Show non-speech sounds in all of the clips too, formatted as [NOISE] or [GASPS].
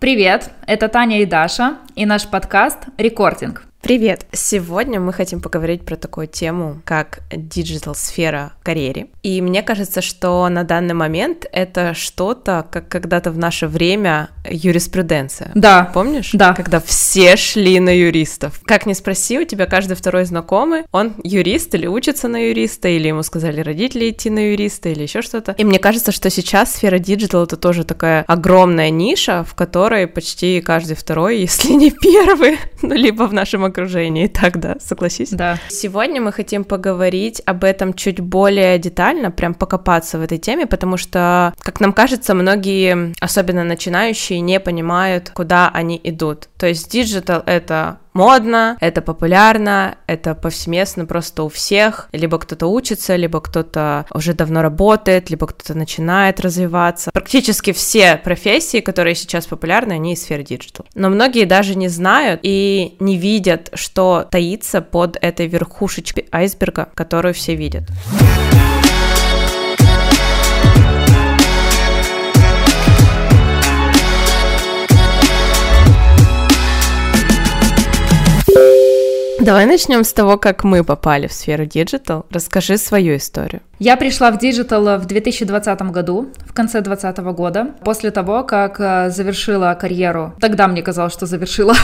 Привет, это Таня и Даша и наш подкаст «Recording». Привет! Сегодня мы хотим поговорить про такую тему, как диджитал-сфера карьере. И мне кажется, что на данный момент это что-то, как когда-то в наше время юриспруденция. Да. Помнишь? Да. Когда все шли на юристов. Как ни спроси, у тебя каждый второй знакомый, он юрист или учится на юриста, или ему сказали родители идти на юриста, или еще что-то. И мне кажется, что сейчас сфера диджитал это тоже такая огромная ниша, в которой почти каждый второй, [LAUGHS] если не первый, [LAUGHS] ну, либо в нашем окружении. [LAUGHS] Так, да, согласись? Да. Сегодня мы хотим поговорить об этом чуть более детально, прям покопаться в этой теме, потому что, как нам кажется, многие, особенно начинающие, не понимают, куда они идут. То есть диджитал — это модно, это популярно, это повсеместно просто у всех. Либо кто-то учится, либо кто-то уже давно работает, либо кто-то начинает развиваться. Практически все профессии, которые сейчас популярны, они из сферы диджитал. Но многие даже не знают и не видят, что таится под этой верхушечкой айсберга, которую все видят. Давай начнем с того, как мы попали в сферу диджитал. Расскажи свою историю. Я пришла в диджитал в 2020 году, в конце 2020 года, после того, как э, завершила карьеру, тогда мне казалось, что завершила,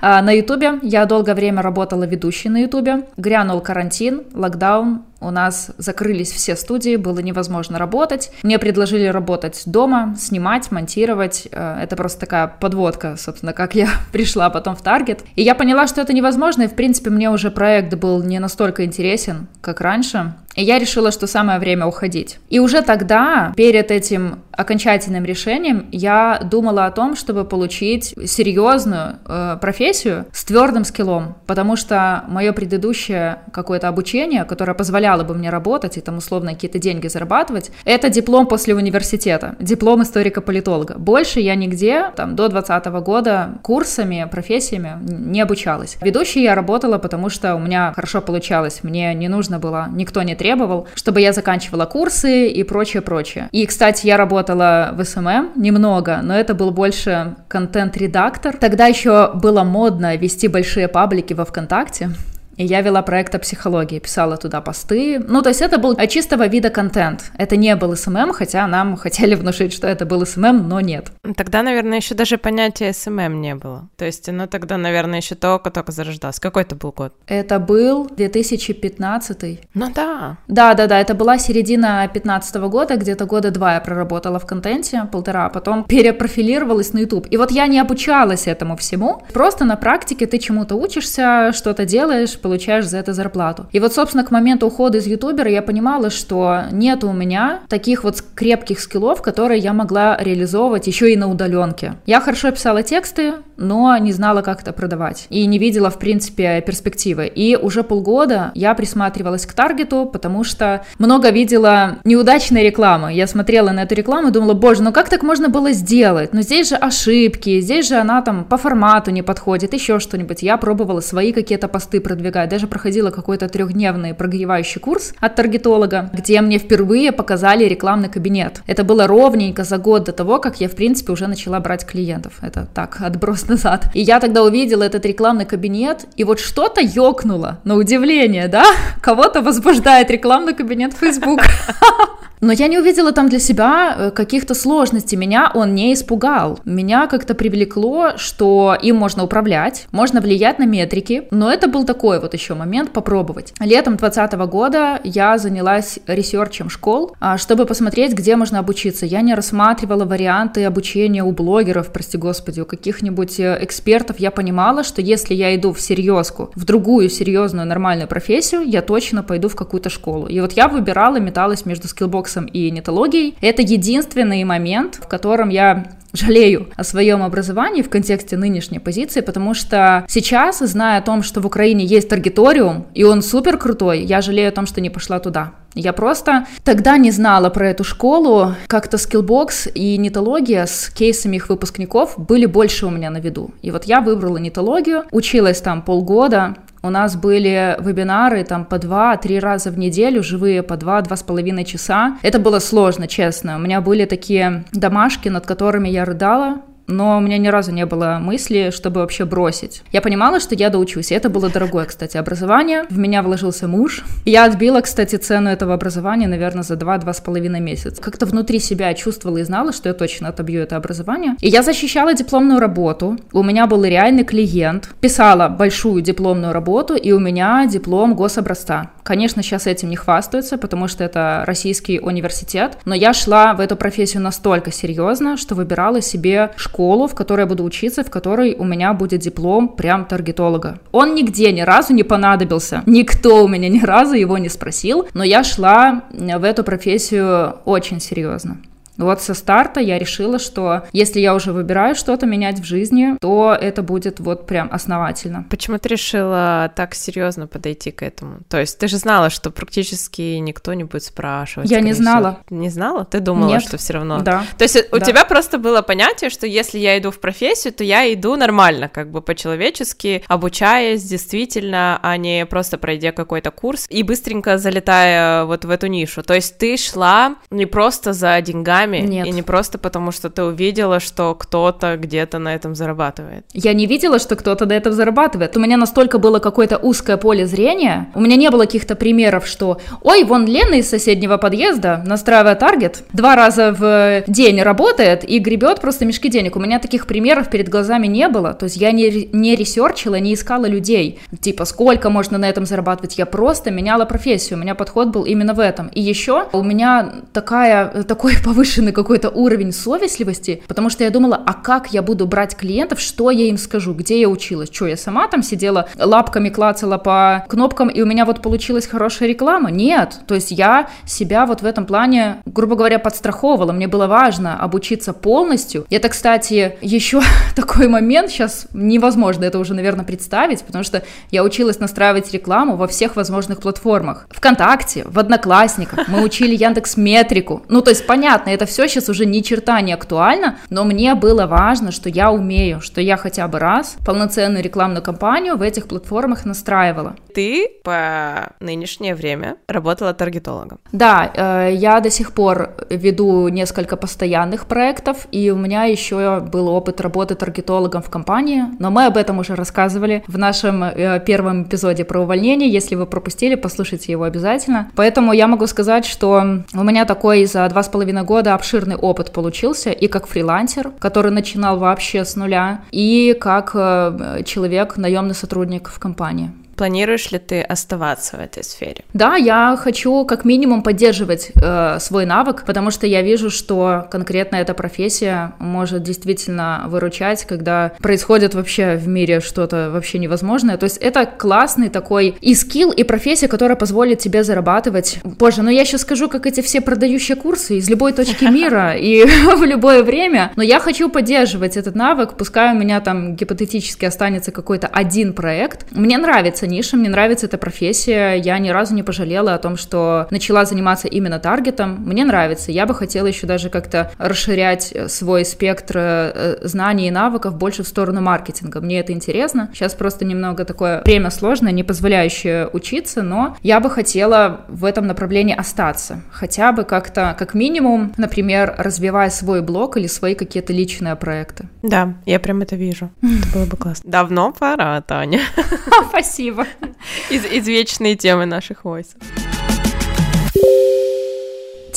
а, [LAUGHS] на ютубе. Я долгое время работала ведущей на ютубе. Грянул карантин, локдаун, у нас закрылись все студии, было невозможно работать. Мне предложили работать дома, снимать, монтировать. Э, это просто такая подводка, собственно, как я [LAUGHS] пришла потом в таргет. И я поняла, что это невозможно, и, в принципе, мне уже проект был не настолько интересен, как раньше. И я решила, что самое время уходить. И уже тогда, перед этим окончательным решением, я думала о том, чтобы получить серьезную э, профессию с твердым скиллом, потому что мое предыдущее какое-то обучение, которое позволяло бы мне работать и там условно какие-то деньги зарабатывать, это диплом после университета, диплом историка-политолога. Больше я нигде там до 2020 года курсами, профессиями не обучалась. Ведущей я работала, потому что у меня хорошо получалось, мне не нужно было, никто не требовал, чтобы я заканчивала курсы и прочее, прочее. И, кстати, я работала в SMM немного, но это был больше контент-редактор. Тогда еще было модно вести большие паблики во ВКонтакте. И я вела проект о психологии, писала туда посты. Ну, то есть это был чистого вида контент. Это не был SMM, хотя нам [LAUGHS] хотели внушить, что это был SMM, но нет. Тогда, наверное, еще даже понятия SMM не было. То есть оно тогда, наверное, еще только-только зарождалось. Какой это был год? Это был 2015. Ну да. Да-да-да, это была середина 15 года, где-то года два я проработала в контенте, полтора, а потом [LAUGHS] перепрофилировалась на YouTube. И вот я не обучалась этому всему. Просто на практике ты чему-то учишься, что-то делаешь, получаешь за это зарплату. И вот, собственно, к моменту ухода из ютуба я понимала, что нет у меня таких вот крепких скиллов, которые я могла реализовывать еще и на удаленке. Я хорошо писала тексты, но не знала, как это продавать. И не видела, в принципе, перспективы. И уже полгода я присматривалась к таргету, потому что много видела неудачной рекламы. Я смотрела на эту рекламу и думала, боже, ну как так можно было сделать? Ну здесь же ошибки, здесь же она там по формату не подходит, еще что-нибудь. Я пробовала свои какие-то посты продвигать, даже проходила какой-то трехдневный прогревающий курс от таргетолога, где мне впервые показали рекламный кабинет. Это было ровненько за год до того, как я, в принципе, уже начала брать клиентов. Это так, отброс назад. И я тогда увидела этот рекламный кабинет, и вот что-то ёкнуло, на удивление, да? Кого-то возбуждает рекламный кабинет Facebook. [LAUGHS] Но я не увидела там для себя э, каких-то сложностей. Меня он не испугал. Меня как-то привлекло, что им можно управлять, можно влиять на метрики. Но это был такой вот еще момент попробовать. Летом 2020 года я занялась ресерчем школ, а, чтобы посмотреть, где можно обучиться. Я не рассматривала варианты обучения у блогеров, прости господи, у каких-нибудь э, экспертов. Я понимала, что если я иду в серьезку, в другую серьезную нормальную профессию, я точно пойду в какую-то школу. И вот я выбирала, металась между скиллбоксом боксом и нетологией. Это единственный момент, в котором я жалею о своем образовании в контексте нынешней позиции, потому что сейчас, зная о том, что в Украине есть таргеториум, и он супер крутой, я жалею о том, что не пошла туда. Я просто тогда не знала про эту школу, как-то Skillbox и нетология с кейсами их выпускников были больше у меня на виду. И вот я выбрала нетологию, училась там полгода, у нас были вебинары там по два-три раза в неделю, живые по два-два с половиной часа. Это было сложно, честно. У меня были такие домашки, над которыми я рыдала, но у меня ни разу не было мысли, чтобы вообще бросить. Я понимала, что я доучусь, и это было дорогое, кстати, образование. В меня вложился муж. Я отбила, кстати, цену этого образования, наверное, за 2-2,5 месяца. Как-то внутри себя чувствовала и знала, что я точно отобью это образование. И я защищала дипломную работу. У меня был реальный клиент. Писала большую дипломную работу, и у меня диплом гособразца. Конечно, сейчас этим не хвастаются, потому что это российский университет, но я шла в эту профессию настолько серьезно, что выбирала себе школу, в которой я буду учиться, в которой у меня будет диплом прям таргетолога. Он нигде ни разу не понадобился, никто у меня ни разу его не спросил, но я шла в эту профессию очень серьезно. Вот со старта я решила, что если я уже выбираю что-то менять в жизни, то это будет вот прям основательно. Почему ты решила так серьезно подойти к этому? То есть ты же знала, что практически никто не будет спрашивать. Я не знала. Всего. Не знала? Ты думала, Нет. что все равно? Да. То есть у да. тебя просто было понятие, что если я иду в профессию, то я иду нормально, как бы по-человечески, обучаясь действительно, а не просто пройдя какой-то курс и быстренько залетая вот в эту нишу. То есть ты шла не просто за деньгами, деньгами, Нет. и не просто потому, что ты увидела, что кто-то где-то на этом зарабатывает. Я не видела, что кто-то на этом зарабатывает. У меня настолько было какое-то узкое поле зрения, у меня не было каких-то примеров, что «Ой, вон Лена из соседнего подъезда, настраивая таргет, два раза в день работает и гребет просто мешки денег». У меня таких примеров перед глазами не было, то есть я не, не ресерчила, не искала людей, типа сколько можно на этом зарабатывать, я просто меняла профессию, у меня подход был именно в этом. И еще у меня такая, такой [LAUGHS] повышенный какой-то уровень совестливости, потому что я думала, а как я буду брать клиентов, что я им скажу, где я училась, что я сама там сидела, лапками клацала по кнопкам, и у меня вот получилась хорошая реклама? Нет, то есть я себя вот в этом плане, грубо говоря, подстраховывала, мне было важно обучиться полностью. Это, кстати, еще [LAUGHS] такой момент, сейчас невозможно это уже, наверное, представить, потому что я училась настраивать рекламу во всех возможных платформах. ВКонтакте, в Одноклассниках, мы учили Яндекс Метрику. Ну, то есть, понятно, это все сейчас уже ни черта не актуально, но мне было важно, что я умею, что я хотя бы раз полноценную рекламную кампанию в этих платформах настраивала. Ты по нынешнее время работала таргетологом. Да, э, я до сих пор веду несколько постоянных проектов, и у меня еще был опыт работы таргетологом в компании, но мы об этом уже рассказывали в нашем э, первом эпизоде про увольнение. Если вы пропустили, послушайте его обязательно. Поэтому я могу сказать, что у меня такой за два с половиной года обширный опыт получился и как фрилансер, который начинал вообще с нуля, и как э, человек, наемный сотрудник в компании. Планируешь ли ты оставаться в этой сфере? Да, я хочу как минимум поддерживать э, свой навык, потому что я вижу, что конкретно эта профессия может действительно выручать, когда происходит вообще в мире что-то вообще невозможное. То есть это классный такой и скилл, и профессия, которая позволит тебе зарабатывать. Боже, ну я сейчас скажу, как эти все продающие курсы из любой точки [LAUGHS] мира и [LAUGHS] в любое время, но я хочу поддерживать этот навык, пускай у меня там гипотетически останется какой-то один проект. Мне нравится ниша, мне нравится эта профессия, я ни разу не пожалела о том, что начала заниматься именно таргетом, мне нравится, я бы хотела еще даже как-то расширять свой спектр э, знаний и навыков больше в сторону маркетинга, мне это интересно, сейчас просто немного такое время сложное, не позволяющее учиться, но я бы хотела в этом направлении остаться, хотя бы как-то, как минимум, например, развивая свой блог или свои какие-то личные проекты. Да, я прям это вижу, это было бы классно. Давно пора, Таня. [LAUGHS] Спасибо. [LAUGHS] Из, извечные темы наших войсов.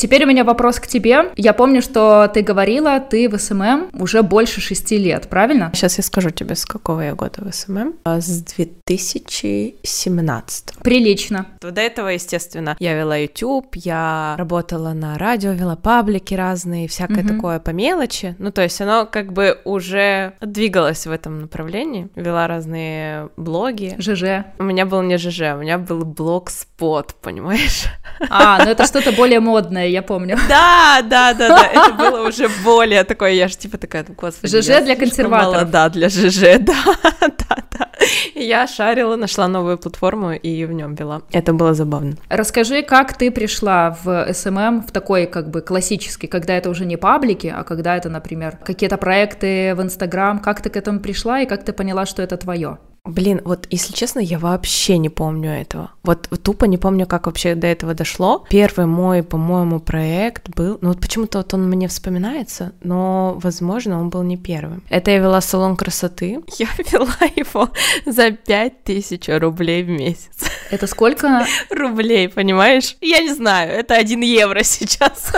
Теперь у меня вопрос к тебе. Я помню, что ты говорила, ты в SMM уже больше шести лет, правильно? Сейчас я скажу тебе, с какого я года в SMM. А, С 2017. Прилично. До этого, естественно, я вела YouTube, я работала на радио, вела паблики разные, всякое Мгм. такое по мелочи. Ну, то есть оно как бы уже двигалось в этом направлении, вела разные блоги. ЖЖ. У меня был не ЖЖ, у меня был Blogspot, понимаешь? А, ну это что-то более модное, я помню. Да, да, да, да, это было уже более такое, я же типа такая, «Ну, господи, ЖЖ для слишком консерваторов. молода для ЖЖ, [LAUGHS] да, да, да. Я шарила, нашла новую платформу и в нем вела. Это было забавно. Расскажи, как ты пришла в SMM в такой как бы классический, когда это уже не паблики, а когда это, например, какие-то проекты в Инстаграм, как ты к этому пришла и как ты поняла, что это твое? Блин, вот если честно, я вообще не помню этого. Вот тупо не помню, как вообще до этого дошло. Первый мой, по-моему, проект был... Ну вот почему-то вот он мне вспоминается, но, возможно, он был не первым. Это я вела салон красоты. [LAUGHS] Я вела его [LAUGHS] за 5000 рублей в месяц. [LAUGHS] Это сколько? Рублей, понимаешь? Я не знаю, это 1 евро сейчас.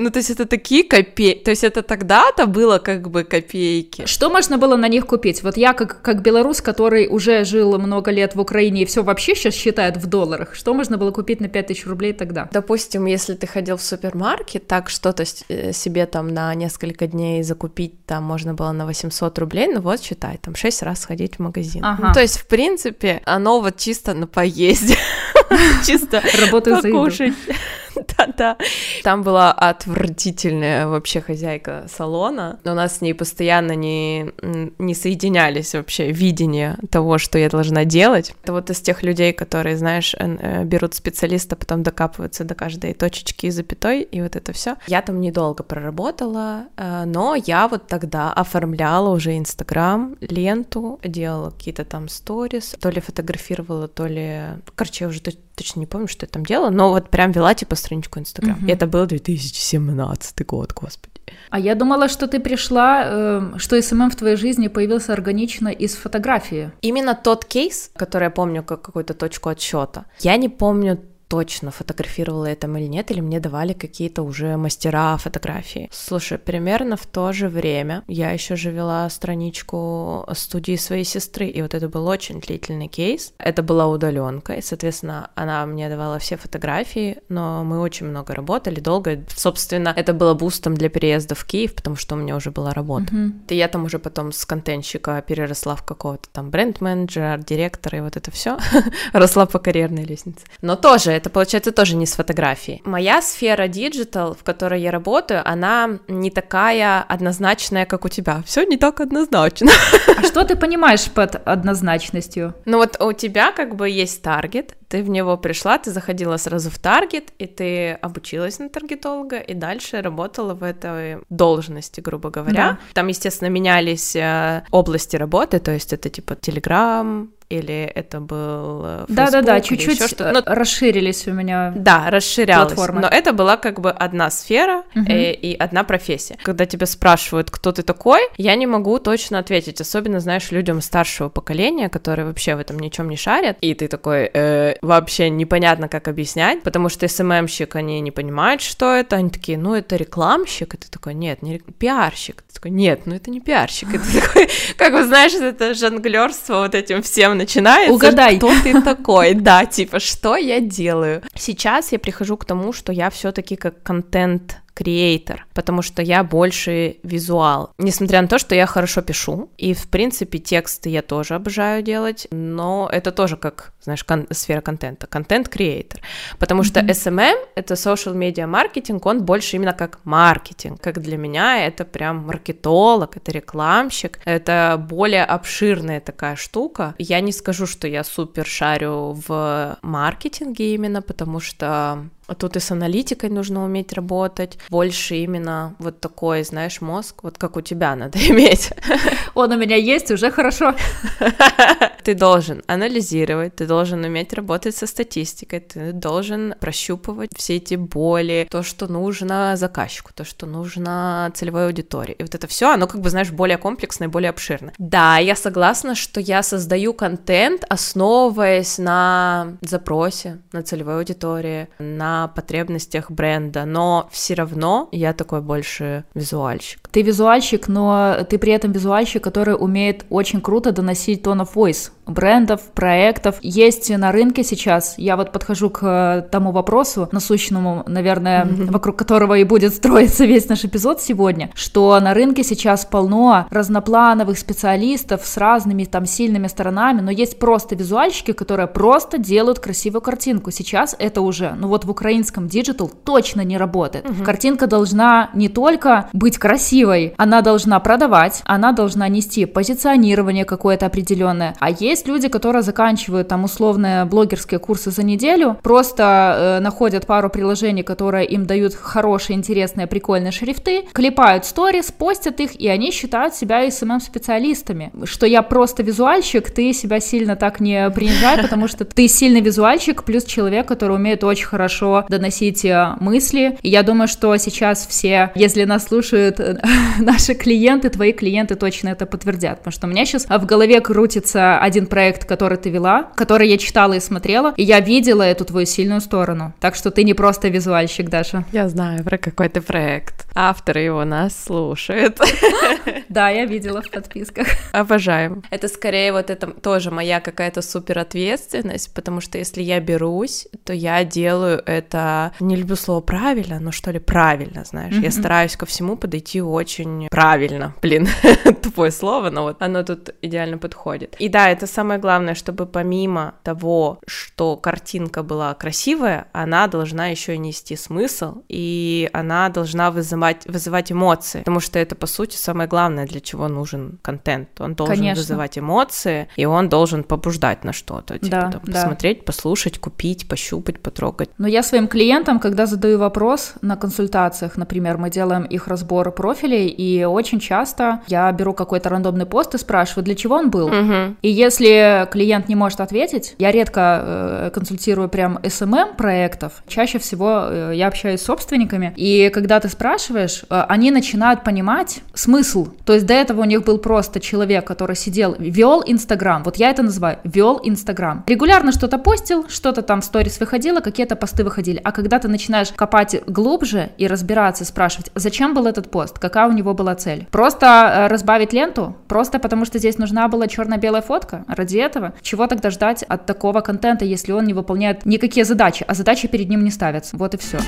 Ну, то есть это такие копейки, то есть это тогда-то было как бы копейки. Что можно было на них купить? Вот я как, как белорус, который уже жил много лет в Украине и все вообще сейчас считает в долларах, что можно было купить на 5000 рублей тогда? Допустим, если ты ходил в супермаркет, так что-то э, себе там на несколько дней закупить, там можно было на 800 рублей, ну вот считай, там 6 раз сходить в магазин. Ага. Ну, то есть, в принципе, оно вот чисто на поезде. [LAUGHS] Чисто Работаю покушать. [LAUGHS] Да-да. Там была отвратительная вообще хозяйка салона. У нас с ней постоянно не, не соединялись вообще видения того, что я должна делать. Это вот из тех людей, которые, знаешь, э, берут специалиста, потом докапываются до каждой точечки и запятой, и вот это все. Я там недолго проработала, э, но я вот тогда оформляла уже Инстаграм, ленту, делала какие-то там сторис, то ли фотографировала, то ли... Короче, я уже точно не помню, что я там делала, но вот прям вела типа страничку Инстаграм. Угу. Это был 2017 год, господи. А я думала, что ты пришла, э, что SMM в твоей жизни появился органично из фотографии. Именно тот кейс, который я помню как какую-то точку отсчета. Я не помню точно, фотографировала я там или нет, или мне давали какие-то уже мастера фотографии. Слушай, примерно в то же время я еще же вела страничку студии своей сестры, и вот это был очень длительный кейс. Это была удаленка, и, соответственно, она мне давала все фотографии, но мы очень много работали, долго. Собственно, это было бустом для переезда в Киев, потому что у меня уже была работа. Mm-hmm. И я там уже потом с контентщика переросла в какого-то там бренд-менеджера, арт-директора, и вот это все [LAUGHS] росла по карьерной лестнице. Но тоже это получается тоже не с фотографии. Моя сфера диджитал, в которой я работаю, она не такая однозначная, как у тебя. Все не так однозначно. А что ты понимаешь под однозначностью? Ну вот у тебя как бы есть таргет, ты в него пришла, ты заходила сразу в таргет, и ты обучилась на таргетолога, и дальше работала в этой должности, грубо говоря. Да. Там, естественно, менялись э, области работы, то есть это типа Telegram, или это был Да-да-да, чуть-чуть что но... расширились у меня Да, расширялась, платформы. но это была как бы одна сфера угу. и, и одна профессия. Когда тебя спрашивают, кто ты такой, я не могу точно ответить, особенно, знаешь, людям старшего поколения, которые вообще в этом ничем не шарят, и ты такой, э, вообще непонятно, как объяснять, потому что СММщик, они не понимают, что это, они такие, ну, это рекламщик, и ты такой, нет, не рек... пиарщик, ты такой, нет, ну, это не пиарщик, это [LAUGHS] такой, как вы знаешь, это жонглерство вот этим всем начинается. Угадай. Кто ты [LAUGHS] такой? Да, типа, что я делаю? Сейчас я прихожу к тому, что я все таки как контент креатор, потому что я больше визуал. Несмотря на то, что я хорошо пишу, и, в принципе, тексты я тоже обожаю делать, но это тоже как, знаешь, кон- сфера контента, контент-креатор, потому что mm-hmm. SMM — это social media маркетинг, он больше именно как маркетинг, как для меня это прям маркетолог, это рекламщик, это более обширная такая штука. Я не скажу, что я супер шарю в маркетинге именно, потому что тут и с аналитикой нужно уметь работать, больше именно вот такой, знаешь, мозг, вот как у тебя надо [LAUGHS] иметь. Он у меня есть, уже хорошо. [LAUGHS] Ты должен анализировать, ты должен уметь работать со статистикой, ты должен прощупывать все эти боли, то, что нужно заказчику, то, что нужно целевой аудитории. И вот это все, оно как бы, знаешь, более комплексное, более обширное. Да, я согласна, что я создаю контент, основываясь на запросе, на целевой аудитории, на потребностях бренда, но все равно я такой больше визуальщик. Ты визуальщик, но ты при этом визуальщик, который умеет очень круто доносить tone of voice брендов, проектов. Есть на рынке сейчас, я вот подхожу к тому вопросу насущному, наверное, mm-hmm. вокруг которого и будет строиться весь наш эпизод сегодня, что на рынке сейчас полно разноплановых специалистов с разными там сильными сторонами, но есть просто визуальщики, которые просто делают красивую картинку. Сейчас это уже, ну вот в Украине украинском диджитал точно не работает. Угу. Картинка должна не только быть красивой, она должна продавать, она должна нести позиционирование какое-то определенное. А есть люди, которые заканчивают там условные блогерские курсы за неделю, просто э, находят пару приложений, которые им дают хорошие, интересные, прикольные шрифты, клепают сторис, постят их, и они считают себя SMM-специалистами. Что я просто визуальщик, ты себя сильно так не принижай, [LAUGHS] потому что ты сильный визуальщик, плюс человек, который умеет очень хорошо доносить э, мысли. И я думаю, что сейчас все, если нас слушают э, [LAUGHS] наши клиенты, твои клиенты точно это подтвердят, потому что у меня сейчас в голове крутится один проект, который ты вела, который я читала и смотрела, и я видела эту твою сильную сторону. Так что ты не просто визуальщик, Даша. Я знаю про какой то проект. Авторы его нас слушают. [LAUGHS] Да, я видела в подписках. Обожаем. Это скорее вот это тоже моя какая-то супер ответственность, потому что если я берусь, то я делаю это, не люблю слово правильно, но что ли правильно, знаешь, mm-hmm. я стараюсь ко всему подойти очень правильно, блин, [LAUGHS] тупое слово, но вот оно тут идеально подходит. И да, это самое главное, чтобы помимо того, что картинка была красивая, она должна еще и нести смысл, и она должна вызывать, вызывать эмоции, потому что это, по сути, самое главное, для чего нужен контент. Он должен Конечно. вызывать эмоции, и он должен побуждать на что-то, типа, да, там, да. посмотреть, послушать, купить, пощупать, потрогать. Но я своим клиентам, когда задаю вопрос на консультациях, например, мы делаем их разбор профилей, и очень часто я беру какой-то рандомный пост и спрашиваю, для чего он был. Угу. И если клиент не может ответить, я редко э, консультирую прям SMM проектов, чаще всего э, я общаюсь с собственниками, и когда ты спрашиваешь, э, они начинают понимать смысл. То есть до этого у них был просто человек, который сидел, вел Инстаграм, вот я это называю, вел Инстаграм. Регулярно что-то постил, что-то там в сторис выходило, какие-то посты выходили. А когда ты начинаешь копать глубже и разбираться, спрашивать, зачем был этот пост, какая у него была цель? Просто э, разбавить ленту? Просто потому что здесь нужна была черно-белая фотка? Ради этого? Чего тогда ждать от такого контента, если он не выполняет никакие задачи, а задачи перед ним не ставятся? Вот и все.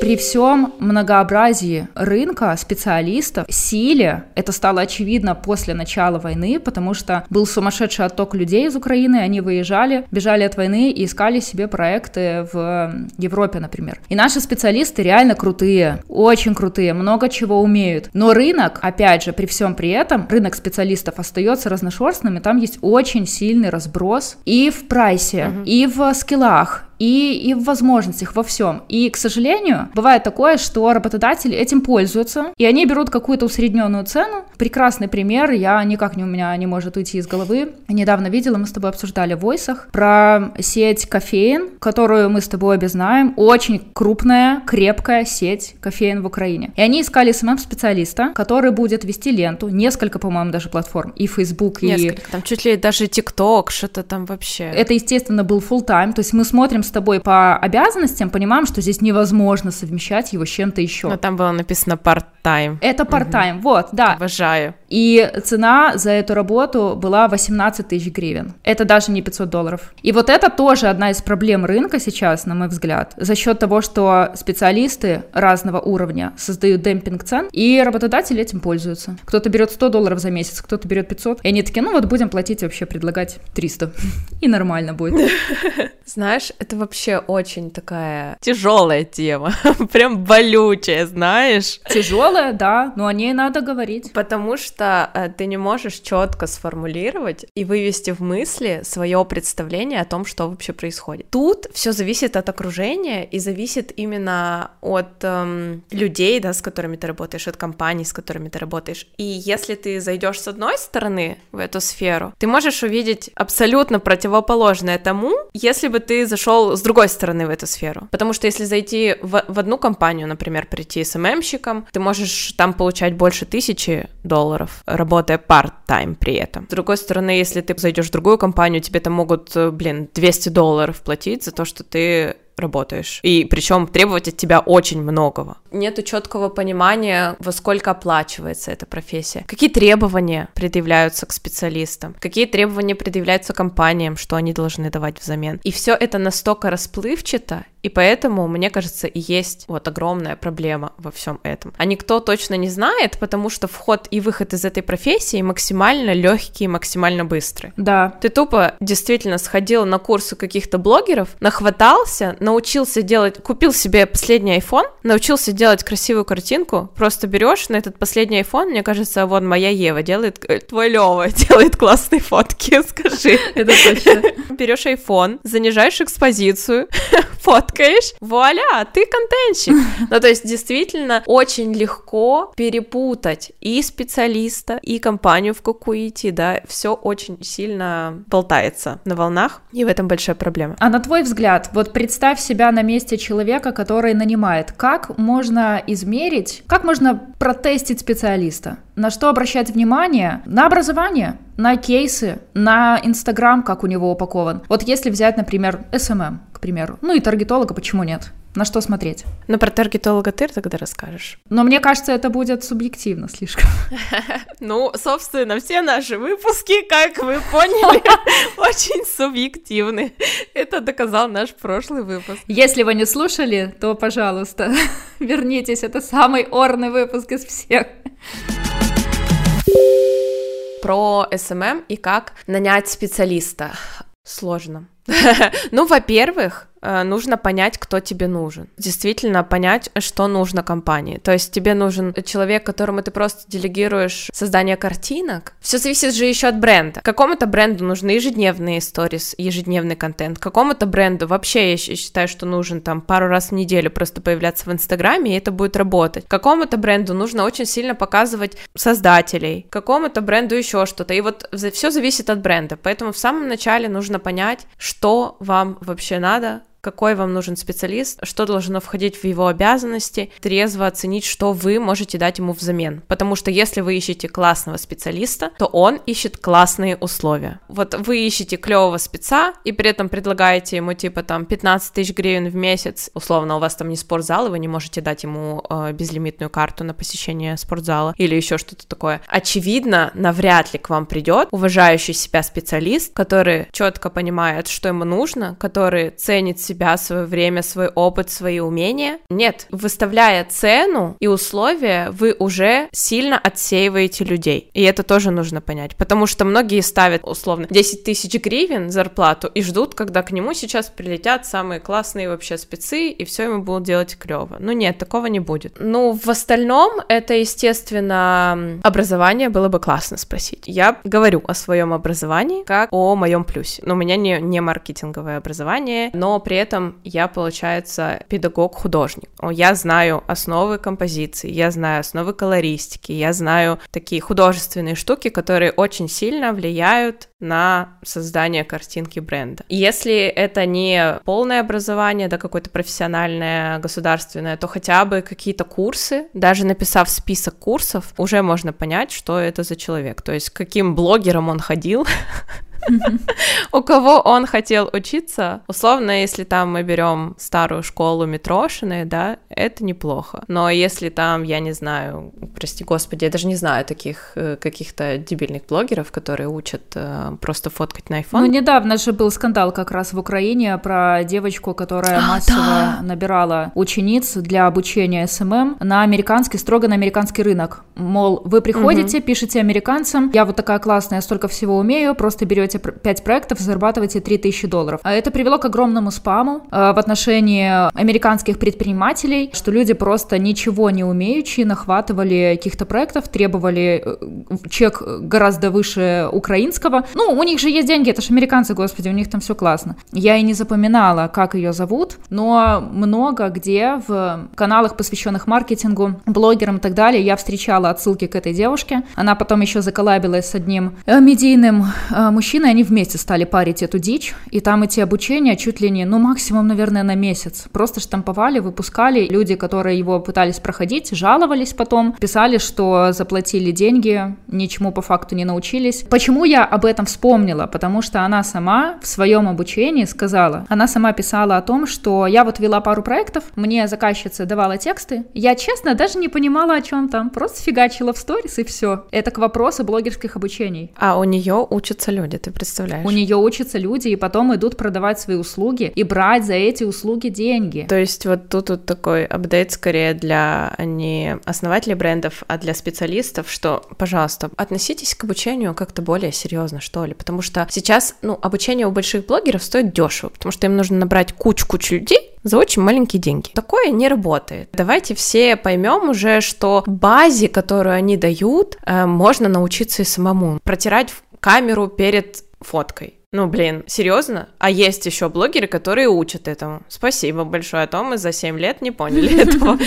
При всем многообразии рынка, специалистов, силе, это стало очевидно после начала войны, потому что был сумасшедший отток людей из Украины, они выезжали, бежали от войны и искали себе проекты в Европе, например. И наши специалисты реально крутые, очень крутые, много чего умеют. Но рынок, опять же, при всем при этом, рынок специалистов остается разношерстным, и там есть очень сильный разброс и в прайсе, uh-huh. и в скиллах, и, и в возможностях, во всем. И, к сожалению, бывает такое, что работодатели этим пользуются, и они берут какую-то усредненную цену. Прекрасный пример, я никак не у меня не может уйти из головы. Недавно видела, мы с тобой обсуждали в войсах про сеть кофеин, которую мы с тобой обе знаем. Очень крупная, крепкая сеть кофеин в Украине. И они искали SMM-специалиста, который будет вести ленту, несколько, по-моему, даже платформ, и Facebook, несколько, и... там чуть ли даже TikTok, что-то там вообще. Это, естественно, был full time, то есть мы смотрим с тобой по обязанностям, понимаем, что здесь невозможно совмещать его с чем-то еще. Но там было написано part-time. Это part-time, угу. вот, да. Обожаю. И цена за эту работу была 18 тысяч гривен. Это даже не 500 долларов. И вот это тоже одна из проблем рынка сейчас, на мой взгляд, за счет того, что специалисты разного уровня создают демпинг цен, и работодатели этим пользуются. Кто-то берет 100 долларов за месяц, кто-то берет 500, и они такие, ну вот будем платить вообще, предлагать 300, [LAUGHS] и нормально будет. [LAUGHS] Знаешь, это вообще очень такая тяжелая тема, [LAUGHS] прям болючая, знаешь. Тяжелая, да, но о ней надо говорить. Потому что э, ты не можешь четко сформулировать и вывести в мысли свое представление о том, что вообще происходит. Тут все зависит от окружения и зависит именно от эм, людей, да, с которыми ты работаешь, от компаний, с которыми ты работаешь. И если ты зайдешь с одной стороны в эту сферу, ты можешь увидеть абсолютно противоположное тому, если бы ты зашел с другой стороны в эту сферу. Потому что если зайти в, в одну компанию, например, прийти СММщиком, ты можешь там получать больше тысячи долларов, работая part-time при этом. С другой стороны, если ты зайдешь в другую компанию, тебе там могут, э, блин, 200 долларов платить за то, что ты работаешь. И причем требовать от тебя очень многого. Нету четкого понимания, во сколько оплачивается эта профессия. Какие требования предъявляются к специалистам? Какие требования предъявляются компаниям, что они должны давать взамен? И все это настолько расплывчато И поэтому, мне кажется, и есть вот огромная проблема во всем этом. А никто точно не знает, потому что вход и выход из этой профессии максимально легкий, максимально быстрый. Да. Ты тупо действительно сходил на курсы каких-то блогеров, нахватался, научился делать, купил себе последний iPhone, научился делать красивую картинку, просто берешь на этот последний iPhone, мне кажется, вот моя Ева делает, э, твой Лева [LAUGHS] делает классные фотки, [LAUGHS] скажи. Это точно. Берешь iPhone, занижаешь экспозицию, [LAUGHS] фоткаешь, вуаля, ты контентщик. Ну, то есть, действительно, очень легко перепутать и специалиста, и компанию, в какую идти, да, все очень сильно болтается на волнах, и в этом большая проблема. А на твой взгляд, вот представь себя на месте человека, который нанимает, как можно измерить, как можно протестить специалиста? На что обращать внимание? На образование, на кейсы, на Инстаграм, как у него упакован. Вот если взять, например, SMM, к примеру, ну и таргетолога, почему нет? На что смотреть? Ну, про таргетолога ты тогда расскажешь. Но мне кажется, это будет субъективно слишком. [LAUGHS] Ну, собственно, все наши выпуски, как вы поняли, [LAUGHS] очень субъективны. Это доказал наш прошлый выпуск. Если вы не слушали, то, пожалуйста, [LAUGHS] вернитесь. Это самый орный выпуск из всех про SMM и как нанять специалиста. Сложно. [LAUGHS] Ну, во-первых, Э, нужно понять, кто тебе нужен. Действительно понять, что нужно компании. То есть тебе нужен человек, которому ты просто делегируешь создание картинок. Все зависит же еще от бренда. Какому-то бренду нужны ежедневные сторис, ежедневный контент. Какому-то бренду вообще я считаю, что нужен там пару раз в неделю просто появляться в Инстаграме, и это будет работать. Какому-то бренду нужно очень сильно показывать создателей. Какому-то бренду еще что-то. И вот все зависит от бренда. Поэтому в самом начале нужно понять, что вам вообще надо, какой вам нужен специалист, что должно входить в его обязанности, трезво оценить, что вы можете дать ему взамен. Потому что если вы ищете классного специалиста, то он ищет классные условия. Вот вы ищете клевого спеца и при этом предлагаете ему типа там 15 тысяч гривен в месяц, условно, у вас там не спортзал, и вы не можете дать ему э, безлимитную карту на посещение спортзала или еще что-то такое. Очевидно, навряд ли к вам придет уважающий себя специалист, который четко понимает, что ему нужно, который ценит себя, свое время, свой опыт, свои умения. Нет, выставляя цену и условия, вы уже сильно отсеиваете людей. И это тоже нужно понять, потому что многие ставят условно 10 тысяч гривен зарплату и ждут, когда к нему сейчас прилетят самые классные вообще спецы, и все ему будут делать клево. Ну нет, такого не будет. Ну, в остальном, это, естественно, образование было бы классно спросить. Я говорю о своем образовании как о моем плюсе. Но у меня не, не маркетинговое образование, но при этом я, получается, педагог-художник. Я знаю основы композиции, я знаю основы колористики, я знаю такие художественные штуки, которые очень сильно влияют на создание картинки бренда. Если это не полное образование, да, какое-то профессиональное, государственное, то хотя бы какие-то курсы, даже написав список курсов, уже можно понять, что это за человек, то есть каким блогером он ходил, [LAUGHS] [LAUGHS] у кого он хотел учиться. Условно, если там мы берем старую школу Митрошиной, да, это неплохо. Но если там, я не знаю, прости господи, я даже не знаю таких э, каких-то дебильных блогеров, которые учат э, просто фоткать на iPhone. Ну, недавно же был скандал как раз в Украине про девочку, которая а, массово да. набирала учениц для обучения SMM на американский, строго на американский рынок. Мол, вы приходите, угу. пишете американцам, я вот такая классная, столько всего умею, просто берете делаете 5 проектов, зарабатываете 3000 долларов. А это привело к огромному спаму э, в отношении американских предпринимателей, что люди просто ничего не умеющие нахватывали каких-то проектов, требовали э, чек гораздо выше украинского. Ну, у них же есть деньги, это же американцы, господи, у них там все классно. Я и не запоминала, как ее зовут, но много где в каналах, посвященных маркетингу, блогерам и так далее, я встречала отсылки к этой девушке. Она потом еще заколабилась с одним э, медийным мужчиной, мужчиной, они вместе стали парить эту дичь, и там эти обучения чуть ли не, ну, максимум, наверное, на месяц. Просто штамповали, выпускали. Люди, которые его пытались проходить, жаловались потом, писали, что заплатили деньги, ничему по факту не научились. Почему я об этом вспомнила? Потому что она сама в своем обучении сказала, она сама писала о том, что я вот вела пару проектов, мне заказчица давала тексты, я, честно, даже не понимала, о чем там, просто фигачила в сторис и все. Это к вопросу блогерских обучений. А у нее учатся люди, ты ты представляешь? У нее учатся люди, и потом идут продавать свои услуги и брать за эти услуги деньги. То есть вот тут вот такой апдейт скорее для не основателей брендов, а для специалистов, что, пожалуйста, относитесь к обучению как-то более серьезно, что ли, потому что сейчас, ну, обучение у больших блогеров стоит дешево, потому что им нужно набрать кучу-кучу людей, за очень маленькие деньги. Такое не работает. Давайте все поймем уже, что базе, которую они дают, э, можно научиться и самому. Протирать камеру перед фоткой. Ну, блин, серьезно? А есть еще блогеры, которые учат этому. Спасибо большое, а то мы за 7 лет не поняли [LAUGHS] этого.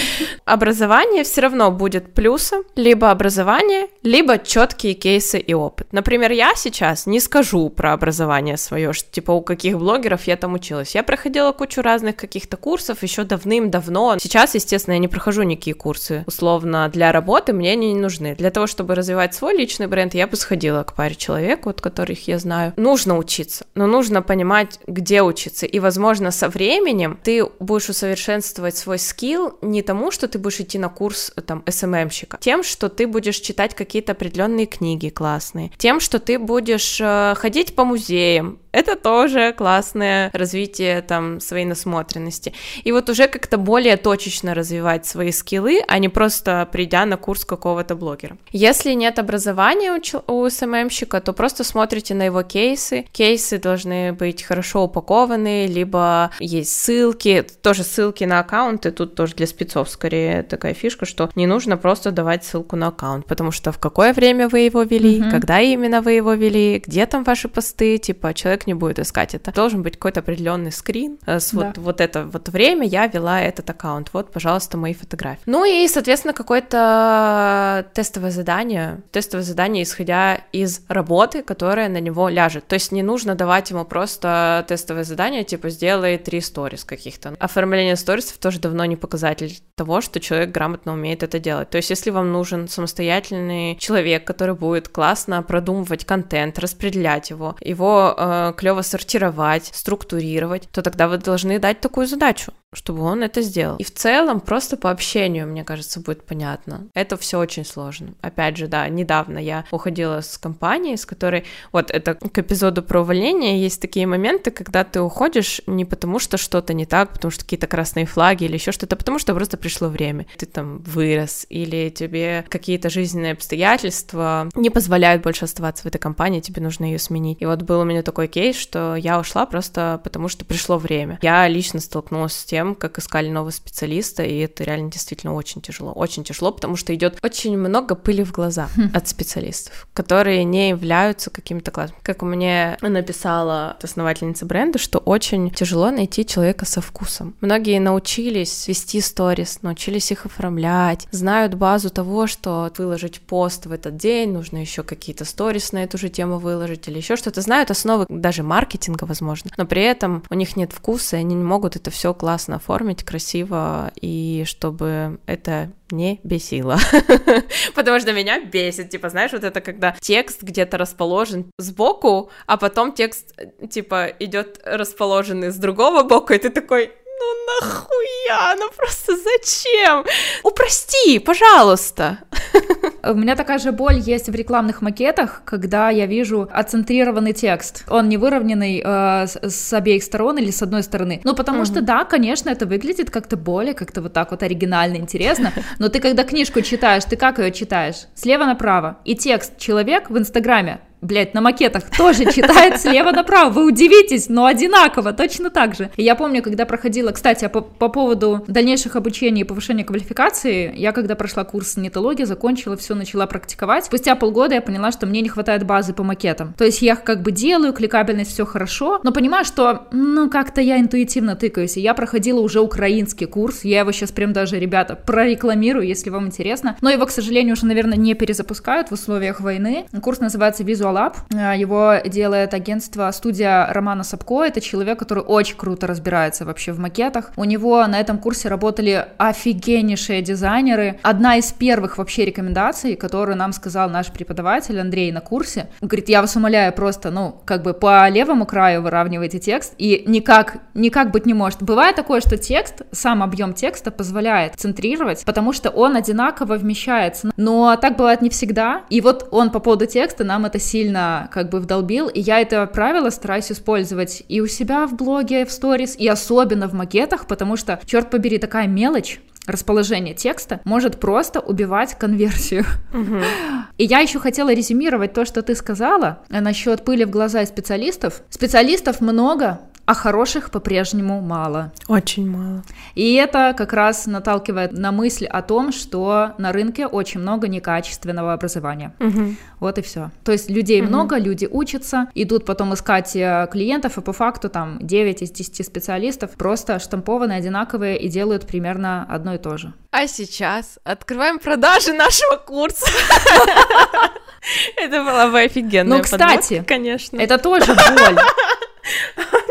Образование все равно будет плюсом, либо образование, либо четкие кейсы и опыт. Например, я сейчас не скажу про образование свое, что типа у каких блогеров я там училась. Я проходила кучу разных каких-то курсов еще давным-давно. Сейчас, естественно, я не прохожу никакие курсы. Условно, для работы мне они не нужны. Для того, чтобы развивать свой личный бренд, я бы сходила к паре человек, вот которых я знаю. Нужно учиться учиться, но нужно понимать, где учиться. И, возможно, со временем ты будешь усовершенствовать свой скилл не тому, что ты будешь идти на курс там СММщика, тем, что ты будешь читать какие-то определенные книги классные, тем, что ты будешь э, ходить по музеям, это тоже классное развитие там своей насмотренности. И вот уже как-то более точечно развивать свои скиллы, а не просто придя на курс какого-то блогера. Если нет образования у, у СММщика, то просто смотрите на его кейсы. Кейсы должны быть хорошо упакованы, либо есть ссылки, тоже ссылки на аккаунты, тут тоже для спецов скорее такая фишка, что не нужно просто давать ссылку на аккаунт, потому что в какое время вы его вели, mm-hmm. когда именно вы его вели, где там ваши посты, типа человек человек не будет искать это. Должен быть какой-то определенный скрин э, с да. вот, вот это вот время я вела этот аккаунт, вот, пожалуйста, мои фотографии. Ну и, соответственно, какое-то тестовое задание, тестовое задание, исходя из работы, которая на него ляжет. То есть не нужно давать ему просто тестовое задание, типа, сделай три сторис каких-то. Оформление сторисов тоже давно не показатель того, что человек грамотно умеет это делать. То есть если вам нужен самостоятельный человек, который будет классно продумывать контент, распределять его, его э, клево сортировать, структурировать, то тогда вы должны дать такую задачу чтобы он это сделал. И в целом просто по общению, мне кажется, будет понятно. Это все очень сложно. Опять же, да, недавно я уходила с компании, с которой, вот это к эпизоду про увольнение, есть такие моменты, когда ты уходишь не потому, что что-то не так, потому что какие-то красные флаги или еще что-то, а потому что просто пришло время. Ты там вырос, или тебе какие-то жизненные обстоятельства не позволяют больше оставаться в этой компании, тебе нужно ее сменить. И вот был у меня такой кейс, что я ушла просто потому, что пришло время. Я лично столкнулась с тем, тем, как искали нового специалиста, и это реально действительно очень тяжело. Очень тяжело, потому что идет очень много пыли в глаза хм. от специалистов, которые не являются какими-то классными. Как мне написала основательница бренда, что очень тяжело найти человека со вкусом. Многие научились вести сторис, научились их оформлять, знают базу того, что выложить пост в этот день, нужно еще какие-то сторис на эту же тему выложить или еще что-то. Знают основы даже маркетинга, возможно, но при этом у них нет вкуса, и они не могут это все классно классно оформить, красиво, и чтобы это не бесило. [LAUGHS] Потому что меня бесит, типа, знаешь, вот это когда текст где-то расположен сбоку, а потом текст, типа, идет расположенный с другого боку, и ты такой, ну нахуя, ну просто зачем? Упрости, пожалуйста. [LAUGHS] У меня такая же боль есть в рекламных макетах, когда я вижу оцентрированный текст. Он не выровненный э, с, с обеих сторон или с одной стороны. Ну, потому угу. что, да, конечно, это выглядит как-то более, как-то вот так вот оригинально, интересно. Но ты, когда книжку читаешь, ты как ее читаешь? Слева направо. И текст человек в Инстаграме блядь, на макетах тоже читает слева направо. Вы удивитесь, но одинаково, точно так же. И я помню, когда проходила, кстати, по, по поводу дальнейших обучений и повышения квалификации, я когда прошла курс нетологии, закончила все, начала практиковать. Спустя полгода я поняла, что мне не хватает базы по макетам. То есть я как бы делаю, кликабельность все хорошо, но понимаю, что, ну, как-то я интуитивно тыкаюсь. И я проходила уже украинский курс, я его сейчас прям даже, ребята, прорекламирую, если вам интересно. Но его, к сожалению, уже, наверное, не перезапускают в условиях войны. Курс называется Visual Lab. Э, его делает агентство студия Романа Сапко. Это человек, который очень круто разбирается вообще в макетах. У него на этом курсе работали офигеннейшие дизайнеры. Одна из первых вообще рекомендаций, которую нам сказал наш преподаватель Андрей на курсе, он говорит, я вас умоляю просто, ну, как бы по левому краю выравнивайте текст, и никак, никак быть не может. Бывает такое, что текст, сам объем текста позволяет центрировать, потому что он одинаково вмещается. Но так бывает не всегда. И вот он по поводу текста нам это сильно сильно как бы вдолбил, и я это правило стараюсь использовать и у себя в блоге, в сторис, и особенно в макетах, потому что, черт побери, такая мелочь, расположение текста может просто убивать конверсию. Угу. [LAUGHS] И я еще хотела резюмировать то, что ты сказала насчет пыли в глаза специалистов. Специалистов много, а хороших по-прежнему мало. Очень мало. И это как раз наталкивает на мысль о том, что на рынке очень много некачественного образования. Угу. Вот и все. То есть людей угу. много, люди учатся, идут потом искать э, клиентов, и по факту там 9 из 10 специалистов просто штампованные, одинаковые и делают примерно одно и то же. А сейчас открываем продажи нашего курса. [LAUGHS] Это была бы офигенная Ну, кстати, конечно. Это тоже боль. [LAUGHS]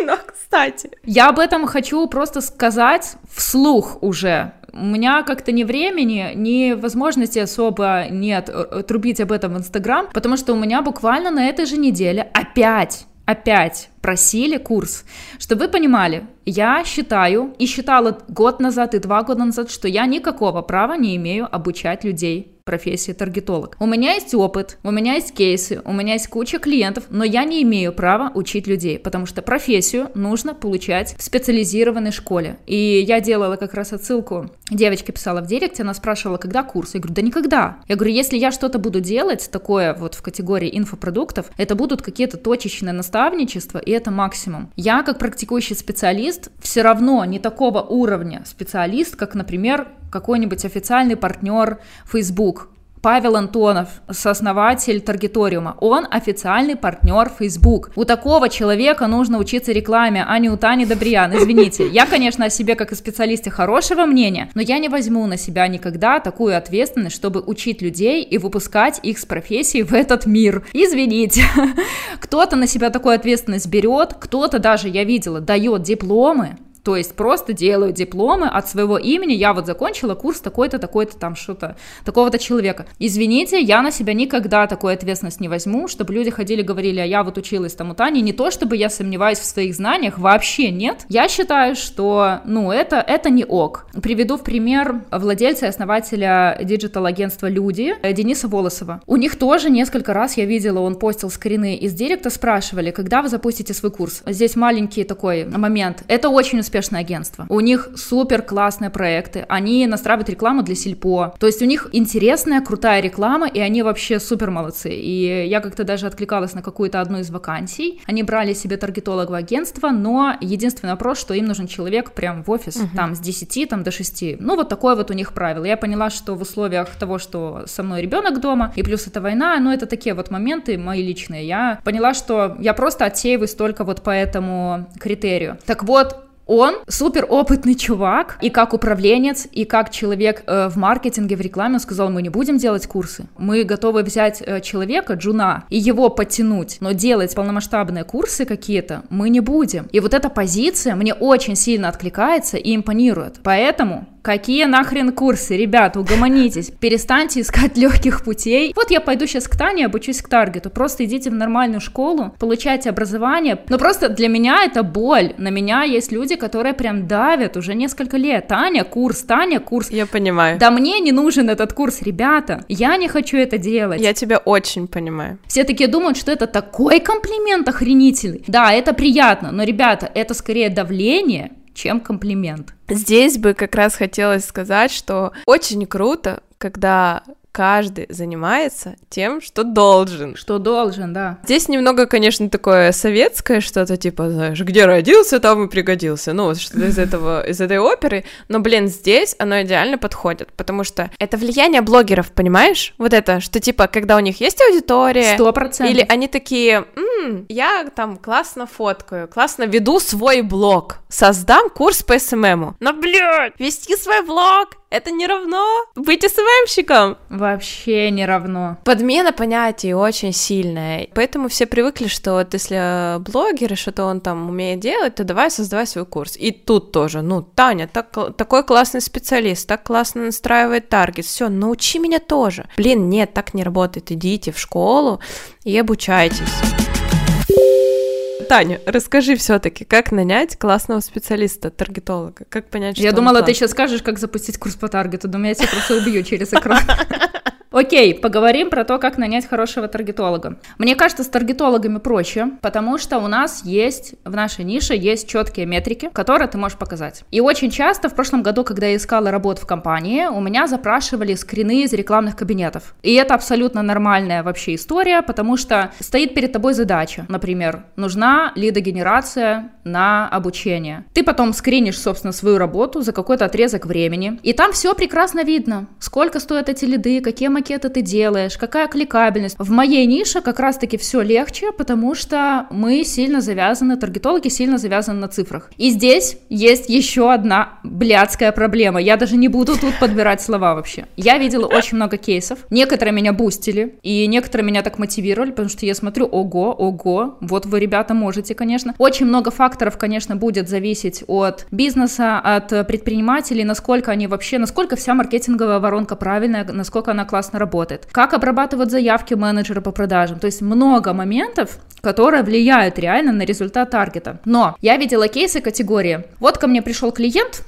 Кстати. Я об этом хочу просто сказать вслух уже. У меня как-то ни времени, ни возможности особо нет э, трубить об этом в Инстаграм, потому что у меня буквально на этой же неделе опять опять просили курс. Чтобы вы понимали, я считаю и считала год назад и два года назад, что я никакого права не имею обучать людей профессии таргетолог. У меня есть опыт, у меня есть кейсы, у меня есть куча клиентов, но я не имею права учить людей, потому что профессию нужно получать в специализированной школе. И я делала как раз отсылку, девочка писала в директе, она спрашивала, когда курс? Я говорю, да никогда. Я говорю, если я что-то буду делать такое вот в категории инфопродуктов, это будут какие-то точечные наставничества, и это максимум. Я как практикующий специалист все равно не такого уровня специалист, как, например, какой-нибудь официальный партнер Facebook, Павел Антонов, сооснователь Таргеториума, он официальный партнер Facebook. У такого человека нужно учиться рекламе, а не у Тани Добриян, извините. Я, конечно, о себе как о специалисте хорошего мнения, но я не возьму на себя никогда такую ответственность, чтобы учить людей и выпускать их с профессии в этот мир. Извините. [LAUGHS] Кто-то на себя такую ответственность берет, кто-то даже, я видела, дает дипломы, то есть просто делаю дипломы от своего имени. Я вот закончила курс такой-то, такой-то там что-то, такого-то человека. Извините, я на себя никогда такую ответственность не возьму, чтобы люди ходили, говорили, а я вот училась там у Тани. Не то, чтобы я сомневаюсь в своих знаниях, вообще нет. Я считаю, что, ну, это, это не ok. Приведу в пример владельца и основателя диджитал-агентства «Люди» Дениса Волосова. У них тоже несколько раз я видела, он постил скрины из директа, спрашивали, когда вы запустите свой курс. Здесь маленький такой момент. Это очень успешное агентство. У них супер классные проекты. Они настраивают рекламу для сельпо. То есть у них интересная, крутая реклама, и они вообще супер молодцы. И я как-то даже откликалась на какую-то одну из вакансий. Они брали себе таргетолога агентства, но единственный вопрос, что им нужен человек прям в офис, угу. там с 10 там, до 6. Ну, вот такое вот у них правило. Я поняла, что в условиях того, что со мной ребенок дома, и плюс это война, ну, это такие вот моменты мои личные. Я поняла, что я просто отсеиваюсь только вот по этому критерию. Так вот, он супер опытный чувак, и как управленец, и как человек э, в маркетинге, в рекламе, он сказал, мы не будем делать курсы, мы готовы взять э, человека, джуна, и его подтянуть, но делать полномасштабные курсы какие-то мы не будем. И вот эта позиция мне очень сильно откликается и импонирует. Поэтому Какие нахрен курсы? Ребята, угомонитесь. Перестаньте искать легких путей. Вот я пойду сейчас к Тане, обучусь к таргету. Просто идите в нормальную школу, получайте образование. Но просто для меня это боль. На меня есть люди, которые прям давят уже несколько лет. Таня, курс, Таня, курс. Я понимаю. Да мне не нужен этот курс, ребята. Я не хочу это делать. Я тебя очень понимаю. Все такие думают, что это такой комплимент охренительный. Да, это приятно, но, ребята, это скорее давление, чем комплимент. Здесь бы как раз хотелось сказать, что очень круто, когда каждый занимается тем, что должен. Что должен, да. Здесь немного, конечно, такое советское что-то, типа, знаешь, где родился, там и пригодился. Ну, вот что-то из этого, из этой оперы. Но, блин, здесь оно идеально подходит, потому что это влияние блогеров, понимаешь? Вот это, что, типа, когда у них есть аудитория... Сто процентов. Или они такие, М, я там классно фоткаю, классно веду свой блог, создам курс по СММу. Но, блядь, вести свой блог это не равно быть СММщиком. Вообще не равно. Подмена понятий очень сильная. Поэтому все привыкли, что вот если блогер и что-то он там умеет делать, то давай создавай свой курс. И тут тоже, ну, Таня, так, такой классный специалист, так классно настраивает таргет, все, научи меня тоже. Блин, нет, так не работает. Идите в школу и обучайтесь. Таня, расскажи все-таки, как нанять классного специалиста, таргетолога, как понять, что Я думала, ты сейчас скажешь, как запустить курс по таргету, думаю, я тебя просто убью через экран. [LAUGHS] Окей, поговорим про то, как нанять хорошего таргетолога. Мне кажется, с таргетологами проще, потому что у нас есть, в нашей нише есть четкие метрики, которые ты можешь показать. И очень часто в прошлом году, когда я искала работу в компании, у меня запрашивали скрины из рекламных кабинетов. И это абсолютно нормальная вообще история, потому что стоит перед тобой задача. Например, нужна лидогенерация на обучение. Ты потом скринишь, собственно, свою работу за какой-то отрезок времени, и там все прекрасно видно. Сколько стоят эти лиды, какие макеты ты делаешь, какая кликабельность. В моей нише как раз-таки все легче, потому что мы сильно завязаны, таргетологи сильно завязаны на цифрах. И здесь есть еще одна блядская проблема. Я даже не буду тут подбирать слова вообще. Я видела очень много кейсов. Некоторые меня бустили, и некоторые меня так мотивировали, потому что я смотрю, ого, ого, вот вы, ребята, можете, конечно. Очень много факторов, конечно, будет зависеть от бизнеса, от предпринимателей, насколько они вообще, насколько вся маркетинговая воронка правильная, насколько она классно работает. Как обрабатывают заявки менеджера по продажам. То есть много моментов, которые влияют реально на результат таргета. Но я видела кейсы категории. Вот ко мне пришел клиент,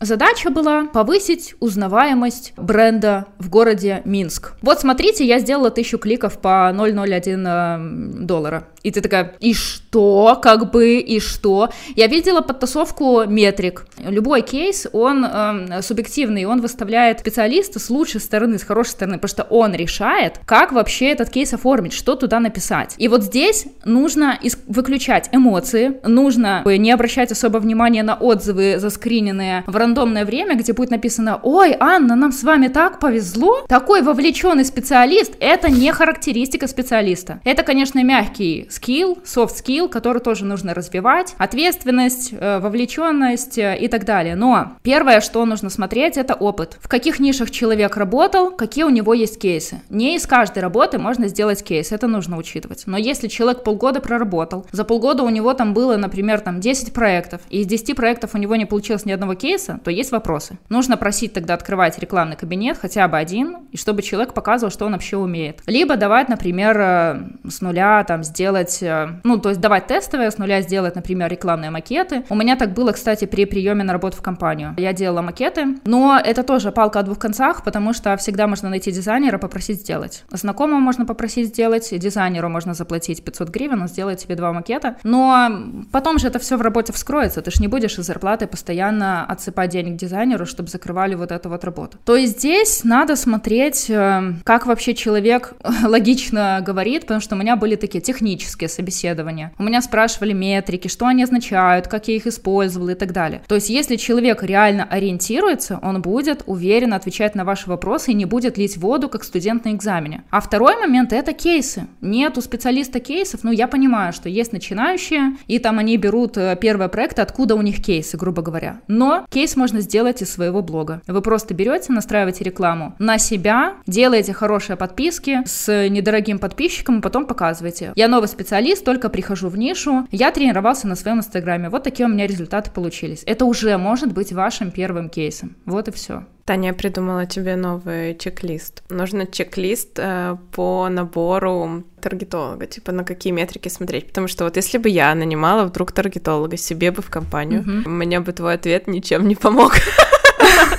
Задача была повысить узнаваемость бренда в городе Минск. Вот смотрите, я сделала тысячу кликов по 0,01 э, доллара. И ты такая, и что, как бы, и что? Я видела подтасовку метрик. Любой кейс, он э, субъективный, он выставляет специалиста с лучшей стороны, с хорошей стороны, потому что он решает, как вообще этот кейс оформить, что туда написать. И вот здесь нужно выключать эмоции, нужно не обращать особо внимания на отзывы заскриненные в рандомное время, где будет написано, ой, Анна, нам с вами так повезло, такой вовлеченный специалист, это не характеристика специалиста. Это, конечно, мягкий скилл, soft skill, который тоже нужно развивать, ответственность, э, вовлеченность э, и так далее. Но первое, что нужно смотреть, это опыт. В каких нишах человек работал, какие у него есть кейсы. Не из каждой работы можно сделать кейс, это нужно учитывать. Но если человек полгода проработал, за полгода у него там было, например, там 10 проектов, и из 10 проектов у него не получилось ни одного кейса, то есть вопросы. Нужно просить тогда открывать рекламный кабинет, хотя бы один, и чтобы человек показывал, что он вообще умеет. Либо давать, например, э, с нуля там сделать делать, э, ну, то есть давать тестовые, с нуля сделать, например, рекламные макеты. У меня так было, кстати, при приеме на работу в компанию. Я делала макеты, но это тоже палка о двух концах, потому что всегда можно найти дизайнера, попросить сделать. Знакомого можно попросить сделать, дизайнеру можно заплатить 500 гривен, он сделает тебе два макета, но потом же это все в работе вскроется, ты же не будешь из зарплаты постоянно отсыпать денег дизайнеру, чтобы закрывали вот эту вот работу. То есть здесь надо смотреть, э, как вообще человек [LAUGHS] логично говорит, потому что у меня были такие технические технические собеседования. У меня спрашивали метрики, что они означают, как я их использовала и так далее. То есть, если человек реально ориентируется, он будет уверенно отвечать на ваши вопросы и не будет лить воду, как студент на экзамене. А второй момент — это кейсы. Нет у специалиста кейсов, ну, я понимаю, что есть начинающие, и там они берут э, первый проект, откуда у них кейсы, грубо говоря. Но кейс можно сделать из своего блога. Вы просто берете, настраиваете рекламу на себя, делаете хорошие подписки с недорогим подписчиком, и потом показываете. Я новый специалист, только прихожу в нишу, я тренировался на своем инстаграме, вот такие у меня результаты получились. Это уже может быть вашим первым кейсом. Вот и все. Таня, придумала тебе новый чек-лист. Нужно чек-лист э, по набору таргетолога, типа на какие метрики смотреть. Потому что вот если бы я нанимала вдруг таргетолога себе бы в компанию, угу. мне бы твой ответ ничем не помог.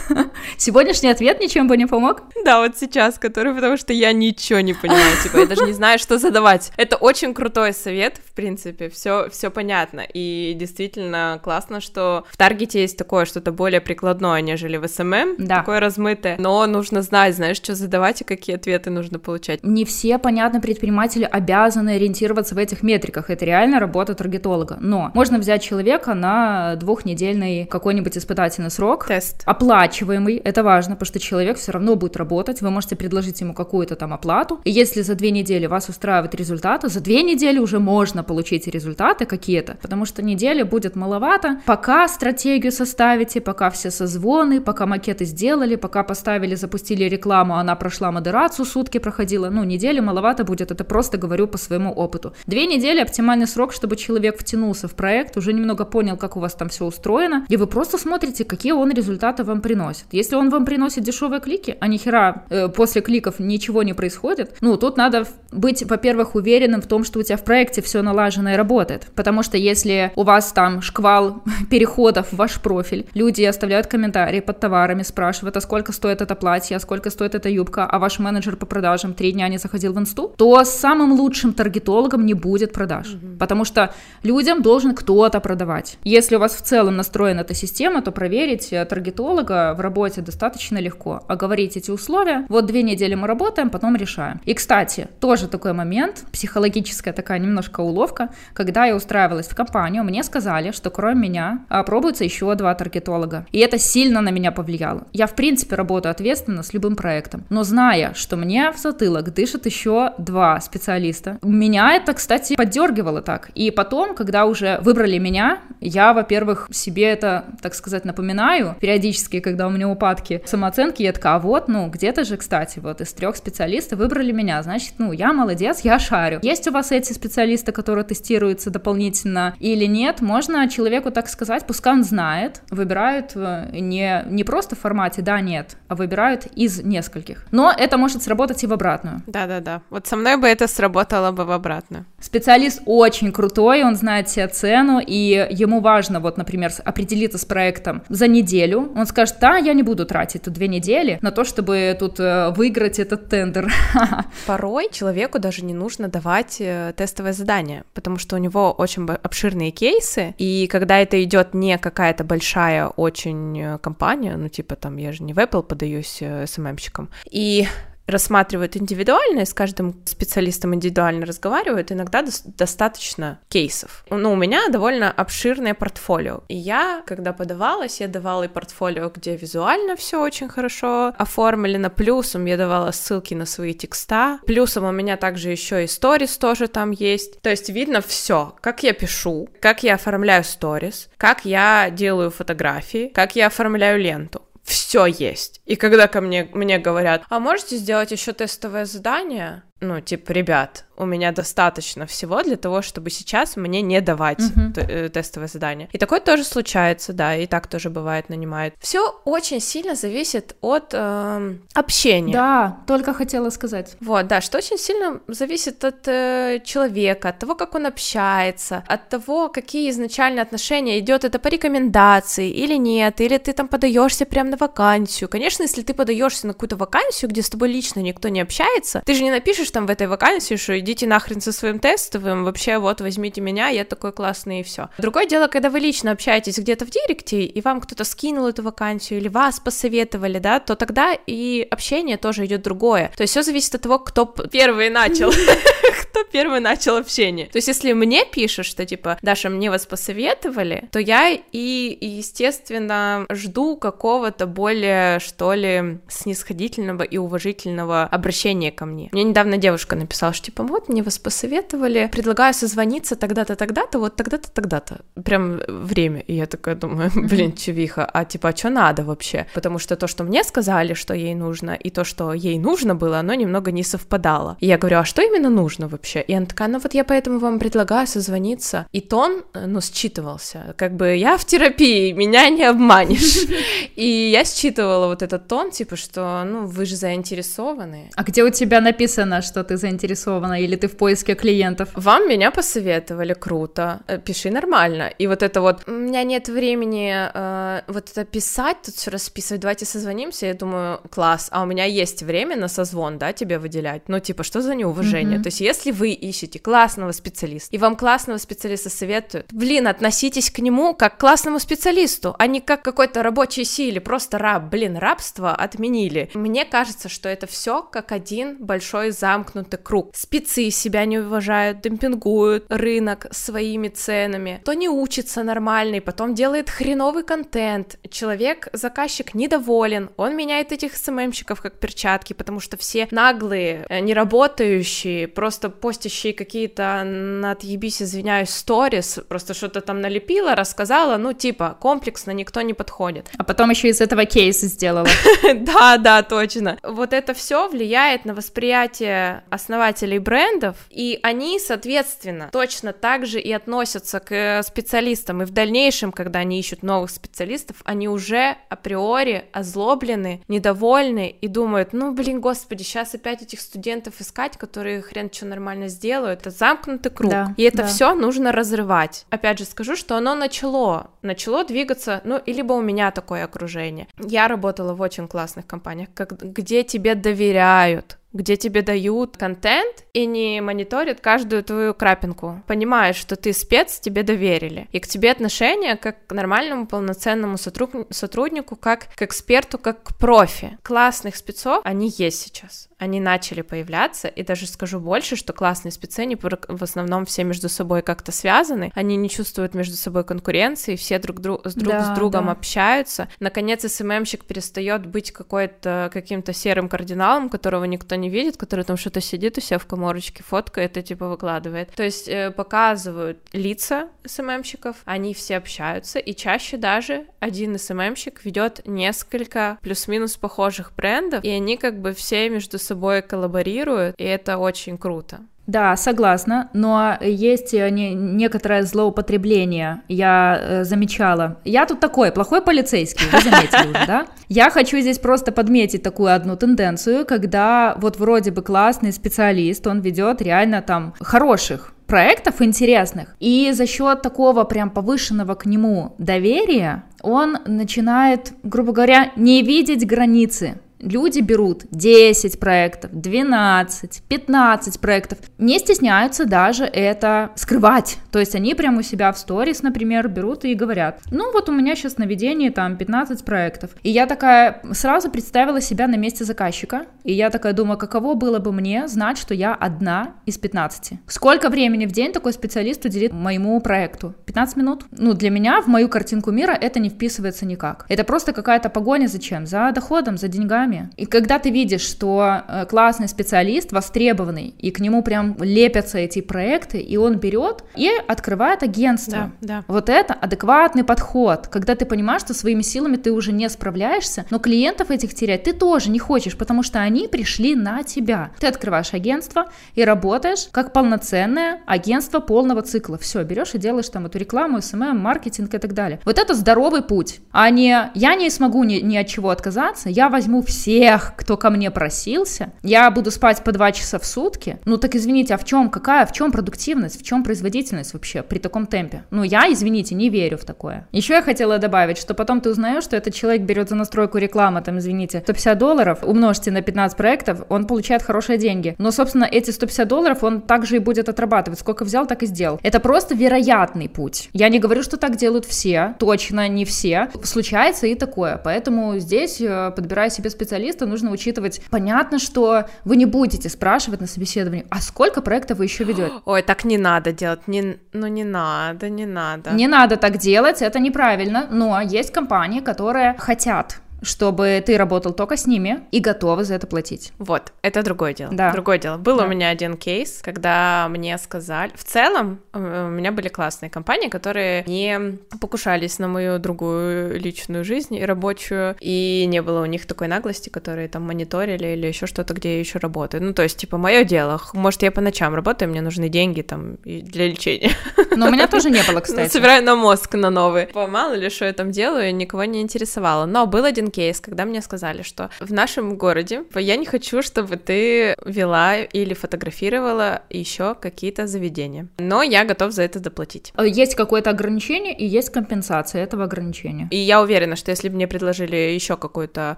[LAUGHS] Сегодняшний ответ ничем бы не помог? Да, вот сейчас, который, потому что я ничего не понимаю, типа, я даже не знаю, что задавать. Это очень крутой совет, в принципе, все, все понятно, и действительно классно, что в Таргете есть такое что-то более прикладное, нежели в SMM, да. такое размытое, но нужно знать, знаешь, что задавать и какие ответы нужно получать. Не все, понятно, предприниматели обязаны ориентироваться в этих метриках, это реально работа таргетолога, но можно взять человека на двухнедельный какой-нибудь испытательный срок, тест, оплачиваемый, это важно, потому что человек все равно будет работать, вы можете предложить ему какую-то там оплату, и если за две недели вас устраивают результаты, за две недели уже можно получить результаты какие-то, потому что недели будет маловато, пока стратегию составите, пока все созвоны, пока макеты сделали, пока поставили, запустили рекламу, она прошла модерацию, сутки проходила, ну, недели маловато будет, это просто говорю по своему опыту. Две недели оптимальный срок, чтобы человек втянулся в проект, уже немного понял, как у вас там все устроено, и вы просто смотрите, какие он результаты вам приносит. Если он вам приносит дешевые клики, а нихера э, после кликов ничего не происходит, ну, тут надо быть, во-первых, уверенным в том, что у тебя в проекте все налажено и работает. Потому что если у вас там шквал [LAUGHS] переходов в ваш профиль, люди оставляют комментарии под товарами, спрашивают, а сколько стоит это платье, а сколько стоит эта юбка, а ваш менеджер по продажам три дня не заходил в инсту, то самым лучшим таргетологом не будет продаж. Mm-hmm. Потому что людям должен кто-то продавать. Если у вас в целом настроена эта система, то проверить э, таргетолога в работе достаточно легко. Оговорить эти условия. Вот две недели мы работаем, потом решаем. И, кстати, тоже такой момент, психологическая такая немножко уловка, когда я устраивалась в компанию, мне сказали, что кроме меня а, пробуются еще два таргетолога. И это сильно на меня повлияло. Я, в принципе, работаю ответственно с любым проектом. Но зная, что мне в затылок дышит еще два специалиста, меня это, кстати, поддергивало так. И потом, когда уже выбрали меня, я, во-первых, себе это, так сказать, напоминаю периодически, когда у меня упадки самооценки, я такая, а вот, ну, где-то же, кстати, вот из трех специалистов выбрали меня, значит, ну, я молодец, я шарю. Есть у вас эти специалисты, которые тестируются дополнительно или нет, можно человеку так сказать, пускай он знает, выбирают э, не, не просто в формате «да», «нет», а выбирают из нескольких. Но это может сработать и в обратную. Да-да-да, вот со мной бы это сработало бы в обратную. Специалист очень крутой, он знает себе цену, и ему важно, вот, например, определиться с проектом за неделю. Он скажет, да, я не буду тратить тут две недели на то, чтобы тут э, выиграть этот тендер. [LAUGHS] Порой человеку даже не нужно давать э, тестовое задание, потому что у него очень обширные кейсы, и когда это идет не какая-то большая очень э, компания, ну типа там я же не в Apple подаюсь СММщиком, и рассматривают индивидуально, и с каждым специалистом индивидуально разговаривают, иногда до- достаточно кейсов. Ну, у меня довольно обширное портфолио. И я, когда подавалась, я давала и портфолио, где визуально все очень хорошо оформлено, плюсом я давала ссылки на свои текста, плюсом у меня также еще и сторис тоже там есть. То есть видно все, как я пишу, как я оформляю сторис, как я делаю фотографии, как я оформляю ленту все есть. И когда ко мне, мне говорят, а можете сделать еще тестовое задание? Ну, типа, ребят, у меня достаточно всего для того, чтобы сейчас мне не давать uh-huh. тестовое задание. И такое тоже случается, да, и так тоже бывает, нанимают. Все очень сильно зависит от э, общения. Да, только хотела сказать. Вот, да, что очень сильно зависит от э, человека, от того, как он общается, от того, какие изначально отношения, идет это по рекомендации или нет, или ты там подаешься прямо на вакансию. Конечно, если ты подаешься на какую-то вакансию, где с тобой лично никто не общается, ты же не напишешь там в этой вакансии, что идите нахрен со своим тестовым, вообще вот возьмите меня, я такой классный и все. Другое дело, когда вы лично общаетесь где-то в директе, и вам кто-то скинул эту вакансию, или вас посоветовали, да, то тогда и общение тоже идет другое. То есть все зависит от того, кто первый начал, [LAUGHS] кто первый начал общение. То есть если мне пишут, что типа, Даша, мне вас посоветовали, то я и, естественно, жду какого-то более, что ли, снисходительного и уважительного обращения ко мне. Мне недавно девушка написала, что типа, вот, мне вас посоветовали, предлагаю созвониться тогда-то, тогда-то, вот тогда-то, тогда-то. Прям время. И я такая думаю, [LAUGHS] блин, чувиха, а типа, а что надо вообще? Потому что то, что мне сказали, что ей нужно, и то, что ей нужно было, оно немного не совпадало. И я говорю, а что именно нужно вообще? И она такая, ну вот я поэтому вам предлагаю созвониться. И тон, ну, считывался. Как бы я в терапии, меня не обманешь. [LAUGHS] И я считывала вот этот тон, типа, что, ну, вы же заинтересованы. А где у тебя написано, что ты заинтересована, или ты в поиске клиентов? Вам меня посоветовали, круто, э, пиши нормально. И вот это вот, у меня нет времени э, вот это писать, тут все расписывать, давайте созвонимся, я думаю, класс, а у меня есть время на созвон, да, тебе выделять, ну, типа, что за неуважение? Mm-hmm. То есть, если вы ищете классного специалиста, и вам классного специалиста советуют, блин, относитесь к нему как к классному специалисту, а не как какой-то рабочей силе, просто раб, блин, рабство отменили. Мне кажется, что это все как один большой замкнутый круг. Спецы себя не уважают, демпингуют рынок своими ценами, кто не учится нормально и потом делает хреновый контент. Человек, заказчик недоволен, он меняет этих СММщиков как перчатки, потому что все наглые, э, неработающие, просто по постящие какие-то на отъебись, извиняюсь, сторис, просто что-то там налепила, рассказала, ну, типа, комплексно никто не подходит. А потом еще из этого кейса сделала. [LAUGHS] Да, да, точно. Вот это все влияет на восприятие основателей брендов, и они, соответственно, точно так же и относятся к специалистам, и в дальнейшем, когда они ищут новых специалистов, они уже априори озлоблены, недовольны и думают, ну, блин, господи, сейчас опять этих студентов искать, которые хрен что нормально сделают. Это замкнутый круг. Да, и это да. все нужно разрывать. Опять же скажу, что оно начало, начало двигаться, ну, и либо у меня такое окружение. Я работала в очень классных компаниях, как, где тебе доверяют, где тебе дают контент и не мониторят каждую твою крапинку. Понимаешь, что ты спец, тебе доверили. И к тебе отношение как к нормальному полноценному сотруднику, как к эксперту, как к профи. Классных спецов, они есть сейчас они начали появляться, и даже скажу больше, что классные спецы, они в основном все между собой как-то связаны, они не чувствуют между собой конкуренции, все друг, друг, с, друг да, с другом да. общаются. Наконец, СММщик перестает быть какой-то каким-то серым кардиналом, которого никто не видит, который там что-то сидит у себя в коморочке, фоткает и типа выкладывает. То есть э, показывают лица СММщиков, они все общаются, и чаще даже один СММщик ведет несколько плюс-минус похожих брендов, и они как бы все между собой коллаборируют, и это очень круто. Да, согласна, но есть э, не, некоторое злоупотребление, я э, замечала. Я тут такой, плохой полицейский, вы заметили уже, да? [LAUGHS] Я хочу здесь просто подметить такую одну тенденцию, когда вот вроде бы классный специалист, он ведет реально там хороших проектов интересных, и за счет такого прям повышенного к нему доверия он начинает, грубо говоря, не видеть границы Люди берут 10 проектов, 12, 15 проектов, не стесняются даже это скрывать. То есть они прямо у себя в сторис, например, берут и говорят, ну вот у меня сейчас на ведении там 15 проектов. И я такая сразу представила себя на месте заказчика, и я такая думаю, каково было бы мне знать, что я одна из 15. Сколько времени в день такой специалист уделит моему проекту? 15 минут? Ну, для меня в мою картинку мира это не вписывается никак. Это просто какая-то погоня зачем? За доходом, за деньгами деньгами. И когда ты видишь, что э, классный специалист, востребованный, и к нему прям лепятся эти проекты, и он берет и открывает агентство. Да, да. Вот это адекватный подход, когда ты понимаешь, что своими силами ты уже не справляешься, но клиентов этих терять ты тоже не хочешь, потому что они пришли на тебя. Ты открываешь агентство и работаешь как полноценное агентство полного цикла. Все, берешь и делаешь там эту рекламу, SMM, маркетинг и так далее. Вот это здоровый путь, а не я не смогу ни, ни от чего отказаться, я возьму все всех, кто ко мне просился, я буду спать по два часа в сутки, ну так извините, а в чем, какая, в чем продуктивность, в чем производительность вообще при таком темпе? Ну я, извините, не верю в такое. Еще я хотела добавить, что потом ты узнаешь, что этот человек берет за настройку рекламы, там, извините, 150 долларов, умножьте на 15 проектов, он получает хорошие деньги. Но, собственно, эти 150 долларов он также и будет отрабатывать. Сколько взял, так и сделал. Это просто вероятный путь. Я не говорю, что так делают все, точно не все. Случается и такое. Поэтому здесь, э, подбирая себе специалиста, специалиста нужно учитывать. Понятно, что вы не будете спрашивать на собеседовании, а сколько проектов вы еще ведете? [GASPS] Ой, так не надо делать, не, ну не надо, не надо. Не надо так делать, это неправильно, но есть компании, которые хотят чтобы ты работал только с ними и готовы за это платить. Вот, это другое дело. Да. Другое дело. Был да. у меня один кейс, когда мне сказали... В целом, э, у меня были классные компании, которые не покушались на мою другую личную жизнь и рабочую, и не было у них такой наглости, которые там мониторили или еще что-то, где я еще работаю. Ну, то есть, типа, мое дело. Может, я по ночам работаю, мне нужны деньги там для лечения. Но у меня тоже не было, [LAUGHS] кстати. Собираю на мозг на новый. Мало ли, что я там делаю, никого не интересовало. Но был один кейс, когда мне сказали, что в нашем городе я не хочу, чтобы ты вела или фотографировала еще какие-то заведения, но я готов за это доплатить. Э, есть какое-то ограничение и есть компенсация этого ограничения. И я уверена, что если бы мне предложили еще какую-то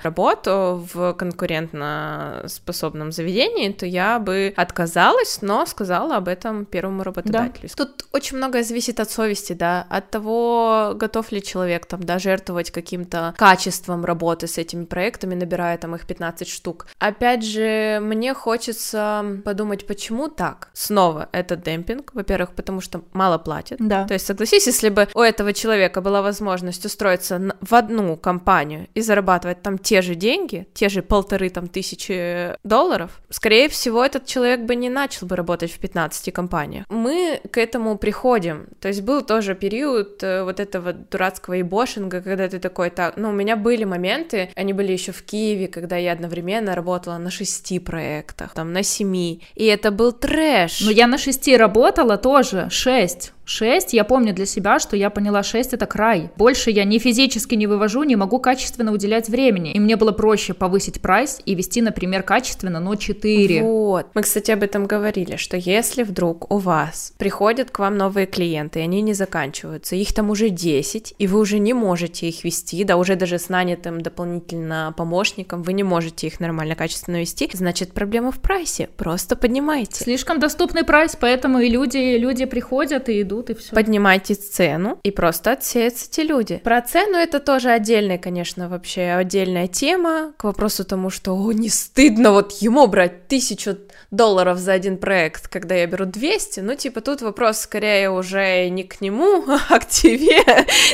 работу в конкурентно способном заведении, то я бы отказалась, но сказала об этом первому работодателю. Да. Тут очень многое зависит от совести, да, от того, готов ли человек там, да, жертвовать каким-то качеством работы, работы с этими проектами, набирая там их 15 штук. Опять же, мне хочется подумать, почему так? Снова это демпинг, во-первых, потому что мало платят. Да. То есть, согласись, если бы у этого человека была возможность устроиться в одну компанию и зарабатывать там те же деньги, те же полторы там тысячи долларов, скорее всего, этот человек бы не начал бы работать в 15 компаниях. Мы к этому приходим. То есть был тоже период э, вот этого дурацкого ебошинга, когда ты такой, так, ну, у меня были моменты, они были еще в Киеве, когда я одновременно работала на шести проектах, там, на семи, и это был трэш. Ну, я на шести работала тоже, шесть. 6, я помню для себя, что я поняла, 6 это край. Больше я ни физически не вывожу, не могу качественно уделять времени. И мне было проще повысить прайс и вести, например, качественно, но 4. Вот. Мы, кстати, об этом говорили, что если вдруг у вас приходят к вам новые клиенты, и они не заканчиваются, их там уже 10, и вы уже не можете их вести, да, уже даже с нанятым дополнительно помощником, вы не можете их нормально, качественно вести, значит, проблема в прайсе. Просто поднимайте. Слишком доступный прайс, поэтому и люди, люди приходят и идут идут и все. Поднимайте цену, и просто отсеются эти люди. Про цену это тоже отдельная, конечно, вообще отдельная тема к вопросу тому, что о, не стыдно вот ему брать тысячу долларов за один проект, когда я беру 200, ну, типа, тут вопрос скорее уже не к нему, [LAUGHS] а к тебе.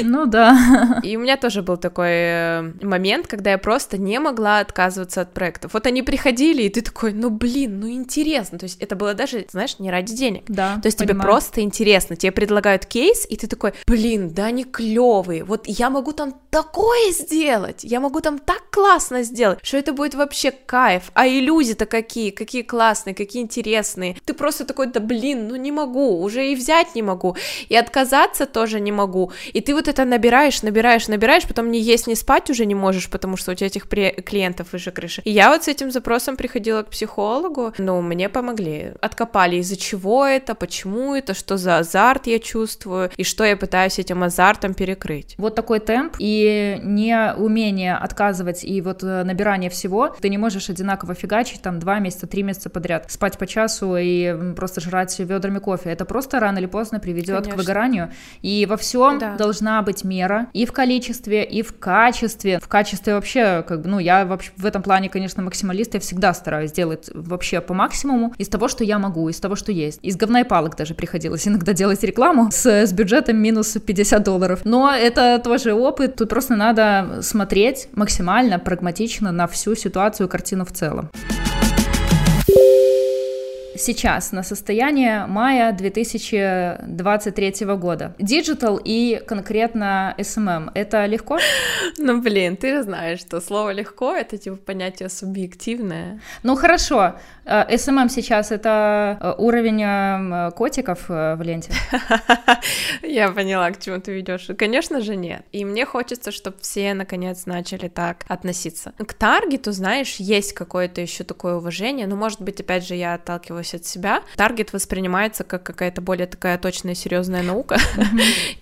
Ну, да. И у меня тоже был такой э, момент, когда я просто не могла отказываться от проектов. Вот они приходили, и ты такой, ну, блин, ну, интересно. То есть это было даже, знаешь, не ради денег. Да, То есть понимаю. тебе просто интересно, тебе предлагают кейс, и ты такой, блин, да они клевые, вот я могу там такое сделать, я могу там так классно сделать, что это будет вообще кайф, а и люди-то какие, какие классные, какие интересные, ты просто такой, да блин, ну не могу, уже и взять не могу, и отказаться тоже не могу, и ты вот это набираешь, набираешь, набираешь, потом не есть, не спать уже не можешь, потому что у тебя этих клиентов выше крыши. И я вот с этим запросом приходила к психологу, ну, мне помогли, откопали, из-за чего это, почему это, что за азарт я чувствую, и что я пытаюсь этим азартом перекрыть. Вот такой темп, и не умение отказывать и вот э, набирание всего, ты не можешь одинаково фигачить там два месяца, три месяца подряд, спать по часу и просто жрать ведрами кофе. Это просто рано или поздно приведет Конечно. к выгоранию. И во всем да. должна быть мера и в количестве, и в качестве. В качестве вообще, как бы, ну, я вообще в этом плане, конечно, максималист, я всегда стараюсь делать вообще по максимуму из того, что я могу, из того, что есть. Из говна и палок даже приходилось [LAUGHS] иногда делать рекламу с, с бюджетом минус 50 долларов. Но это тоже опыт, тут просто надо смотреть максимально прагматично на всю ситуацию, картину в целом сейчас на состояние мая 2023 года. Digital и конкретно SMM — это легко? [LAUGHS] Ну, блин, ты же знаешь, что слово «легко» — это, типа, понятие субъективное. Ну, хорошо. SMM э, сейчас — это э, уровень э, котиков в ленте? [LAUGHS] Я поняла, к чему ты ведешь. Конечно же, нет. И мне хочется, чтобы все, наконец, начали так относиться. К таргету, знаешь, есть какое-то еще такое уважение, но, может быть, опять же, я отталкиваюсь от себя. Таргет воспринимается как какая-то более такая точная, серьезная наука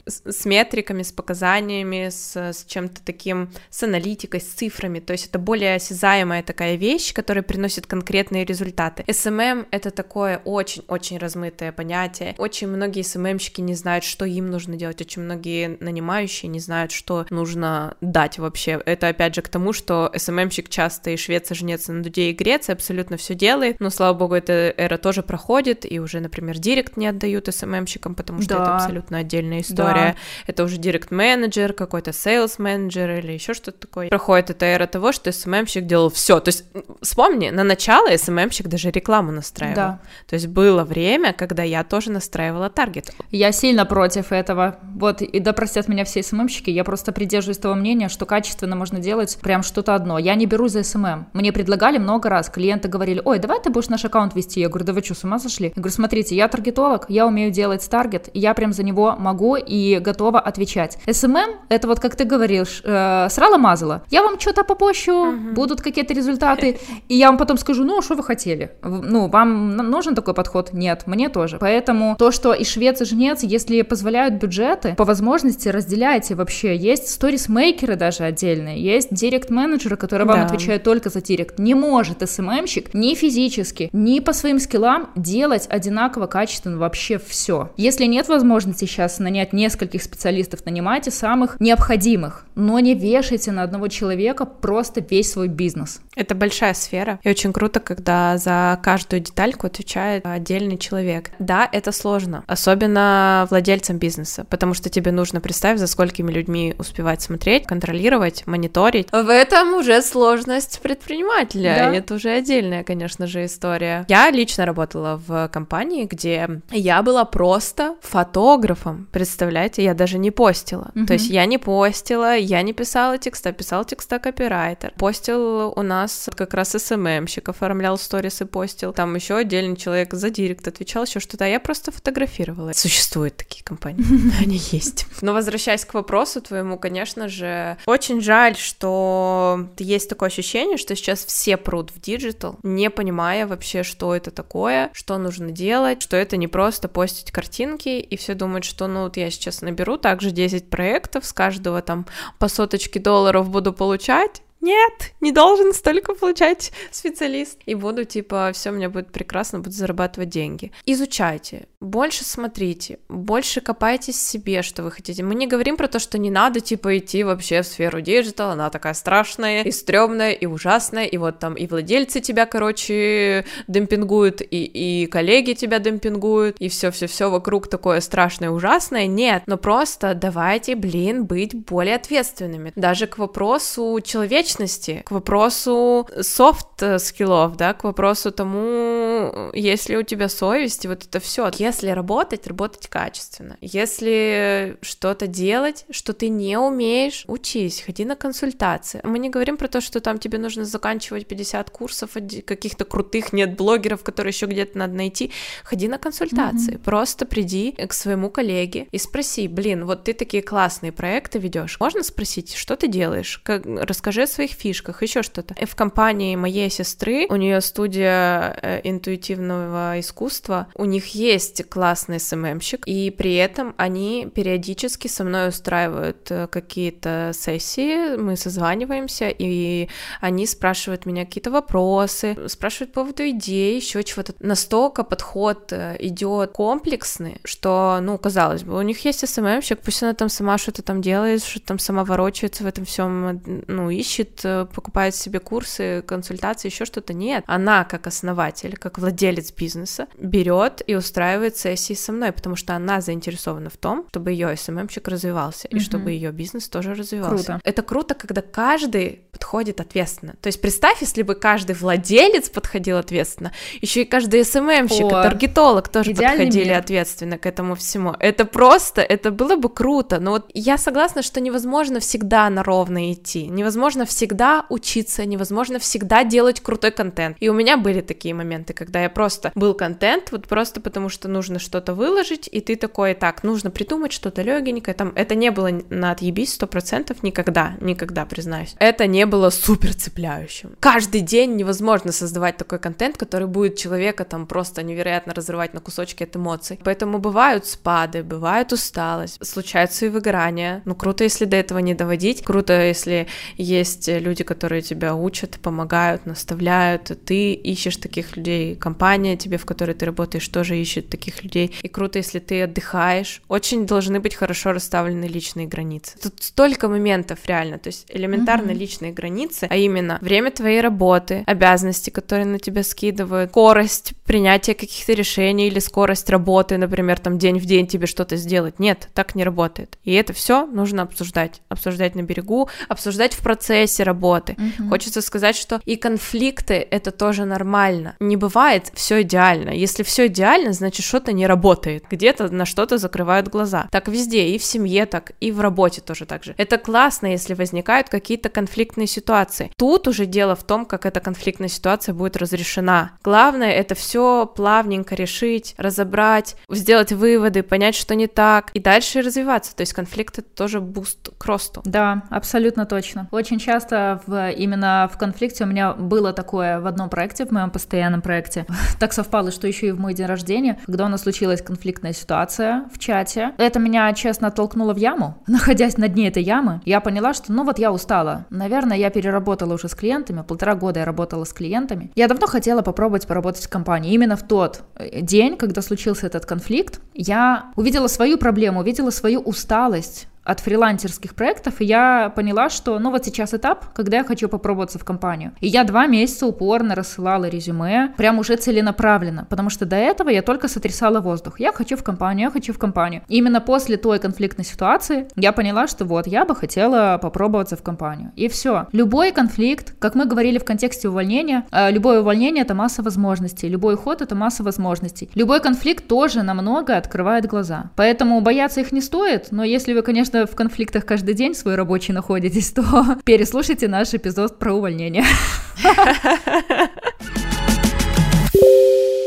с, метриками, с показаниями, с, с чем-то таким, с аналитикой, с цифрами. То есть это более осязаемая такая вещь, которая приносит конкретные результаты. SMM — это такое очень-очень размытое понятие. Очень многие SMM-щики не знают, что им нужно делать. Очень многие нанимающие не знают, что нужно дать вообще. Это опять же к тому, что SMM-щик часто и швец, и жнец на дуде и грец, абсолютно все делает. Но, слава богу, это эра эра тоже проходит, и уже, например, директ не отдают СММщикам, потому что да. это абсолютно отдельная история. Да. Это уже директ-менеджер, какой-то сейлс-менеджер или еще что-то такое. Проходит эта эра того, что SMM щик делал все. То есть, вспомни, на начало SMM щик даже рекламу настраивал. Да. То есть было время, когда я тоже настраивала таргет. Я сильно против этого. Вот, и да простят меня все SMM щики, я просто придерживаюсь того мнения, что качественно можно делать прям что-то одно. Я не беру за SMM. Мне предлагали много раз, клиенты говорили, ой, давай ты будешь наш аккаунт вести. Я говорю, да вы что, с ума сошли? Я говорю, смотрите, я таргетолог, я умею делать таргет, я прям за него могу и готова отвечать. SMM, это вот как ты говоришь, э, срала-мазала. Я вам что-то попощу, uh-huh. будут какие-то результаты, и я вам потом скажу, ну, что вы хотели? Ну, вам нужен такой подход? Нет, мне тоже. Поэтому то, что и швец, и жнец, если позволяют бюджеты, по возможности разделяйте вообще. Есть сторис-мейкеры даже отдельные, есть директ-менеджеры, которые вам да. отвечают только за директ. Не может СММщик ни физически, ни по своим скиллам скиллам делать одинаково качественно вообще все. Если нет возможности сейчас нанять нескольких специалистов, нанимайте самых необходимых, но не вешайте на одного человека просто весь свой бизнес. Это большая сфера, и очень круто, когда за каждую детальку отвечает отдельный человек. Да, это сложно, особенно владельцам бизнеса, потому что тебе нужно представить, за сколькими людьми успевать смотреть, контролировать, мониторить. В этом уже сложность предпринимателя, да. это уже отдельная, конечно же, история. Я лично работала в компании, где я была просто фотографом, представляете, я даже не постила. Угу. То есть я не постила, я не писала текста, писал текста копирайтер. Постил у нас как раз СММщик, оформлял сторис и постил. Там еще отдельный человек за директ отвечал, еще что-то. А я просто фотографировала. Существуют такие компании, [LAUGHS] они есть. Но возвращаясь к вопросу твоему, конечно же, очень жаль, что есть такое ощущение, что сейчас все прут в диджитал, не понимая вообще, что это такое, что нужно делать, что это не просто постить картинки, и все думают, что ну вот я сейчас наберу также 10 проектов, с каждого там по соточке долларов буду получать, нет, не должен столько получать специалист. И буду, типа, все у меня будет прекрасно, буду зарабатывать деньги. Изучайте, больше смотрите, больше копайтесь себе, что вы хотите. Мы не говорим про то, что не надо, типа, идти вообще в сферу диджитал, она такая страшная, и стрёмная, и ужасная, и вот там и владельцы тебя, короче, демпингуют, и, и коллеги тебя демпингуют, и все все все вокруг такое страшное, ужасное. Нет, но просто давайте, блин, быть более ответственными. Даже к вопросу человечности к вопросу софт-скиллов, да, к вопросу тому, если у тебя совесть, вот это все. Если работать, работать качественно. Если что-то делать, что ты не умеешь, учись, ходи на консультации. Мы не говорим про то, что там тебе нужно заканчивать 50 курсов, каких-то крутых нет блогеров, которые еще где-то надо найти. Ходи на консультации. Mm-hmm. Просто приди к своему коллеге и спроси, блин, вот ты такие классные проекты ведешь. Можно спросить, что ты делаешь? Как... Расскажи о своих фишках, еще что-то. В компании моей сестры, у нее студия э, интуитивного искусства, у них есть классный СММщик, и при этом они периодически со мной устраивают э, какие-то сессии, мы созваниваемся, и они спрашивают меня какие-то вопросы, спрашивают по поводу идей, еще чего-то. Настолько подход э, идет комплексный, что, ну, казалось бы, у них есть СММщик, пусть она там сама что-то там делает, что там сама ворочается в этом всем, ну, ищет э, покупает себе курсы, консультации, еще что-то. Нет. Она, как основатель, как владелец бизнеса, берет и устраивает сессии со мной, потому что она заинтересована в том, чтобы ее СММщик развивался, угу. и чтобы ее бизнес тоже развивался. Круто. Это круто, когда каждый подходит ответственно. То есть представь, если бы каждый владелец подходил ответственно, еще и каждый СММщик, О, таргетолог тоже подходили мир. ответственно к этому всему. Это просто, это было бы круто. Но вот я согласна, что невозможно всегда на ровно идти, невозможно всегда всегда учиться, невозможно всегда делать крутой контент. И у меня были такие моменты, когда я просто был контент, вот просто потому что нужно что-то выложить, и ты такой, так, нужно придумать что-то легенькое, там, это не было на отъебись сто процентов никогда, никогда, признаюсь. Это не было супер цепляющим. Каждый день невозможно создавать такой контент, который будет человека там просто невероятно разрывать на кусочки от эмоций. Поэтому бывают спады, бывает усталость, случаются и выгорания. Ну, круто, если до этого не доводить, круто, если есть люди, которые тебя учат, помогают, наставляют, ты ищешь таких людей, компания тебе, в которой ты работаешь, тоже ищет таких людей, и круто, если ты отдыхаешь, очень должны быть хорошо расставлены личные границы. Тут столько моментов реально, то есть элементарно mm-hmm. личные границы, а именно время твоей работы, обязанности, которые на тебя скидывают, скорость принятия каких-то решений или скорость работы, например, там день в день тебе что-то сделать. Нет, так не работает. И это все нужно обсуждать, обсуждать на берегу, обсуждать в процессе работы. Угу. Хочется сказать, что и конфликты это тоже нормально. Не бывает все идеально. Если все идеально, значит что-то не работает. Где-то на что-то закрывают глаза. Так везде, и в семье так, и в работе тоже так же. Это классно, если возникают какие-то конфликтные ситуации. Тут уже дело в том, как эта конфликтная ситуация будет разрешена. Главное это все плавненько решить, разобрать, сделать выводы, понять, что не так, и дальше развиваться. То есть конфликт это тоже буст к росту. Да, абсолютно точно. Очень часто в, именно в конфликте у меня было такое в одном проекте, в моем постоянном проекте. [LAUGHS] Так совпало, что еще и в мой день рождения, когда нас случилась конфликтная ситуация в чате. Это меня, честно, толкнуло в яму. [LAUGHS] Находясь на дне этой ямы, я поняла, что ну вот я устала. Наверное, я переработала уже с клиентами, полтора года я работала с клиентами, я давно хотела попробовать поработать в компании. Именно в тот э, день, когда случился этот конфликт, я увидела свою проблему, увидела свою усталость, от фрилансерских проектов, и я поняла, что, ну вот сейчас этап, когда я хочу попробоваться в компанию. И я два месяца упорно рассылала резюме, прям уже целенаправленно, потому что до этого я только сотрясала воздух. Я хочу в компанию, я хочу в компанию. И именно после той конфликтной ситуации я поняла, что вот, я бы хотела попробоваться в компанию. И все. Любой конфликт, как мы говорили в контексте увольнения, э, любое увольнение — это масса возможностей, любой уход — это масса возможностей. Любой конфликт тоже намного открывает глаза. Поэтому бояться их не стоит, но если вы, конечно, конечно, в конфликтах каждый день свой рабочий находитесь, то [LAUGHS] переслушайте наш эпизод про увольнение. [LAUGHS]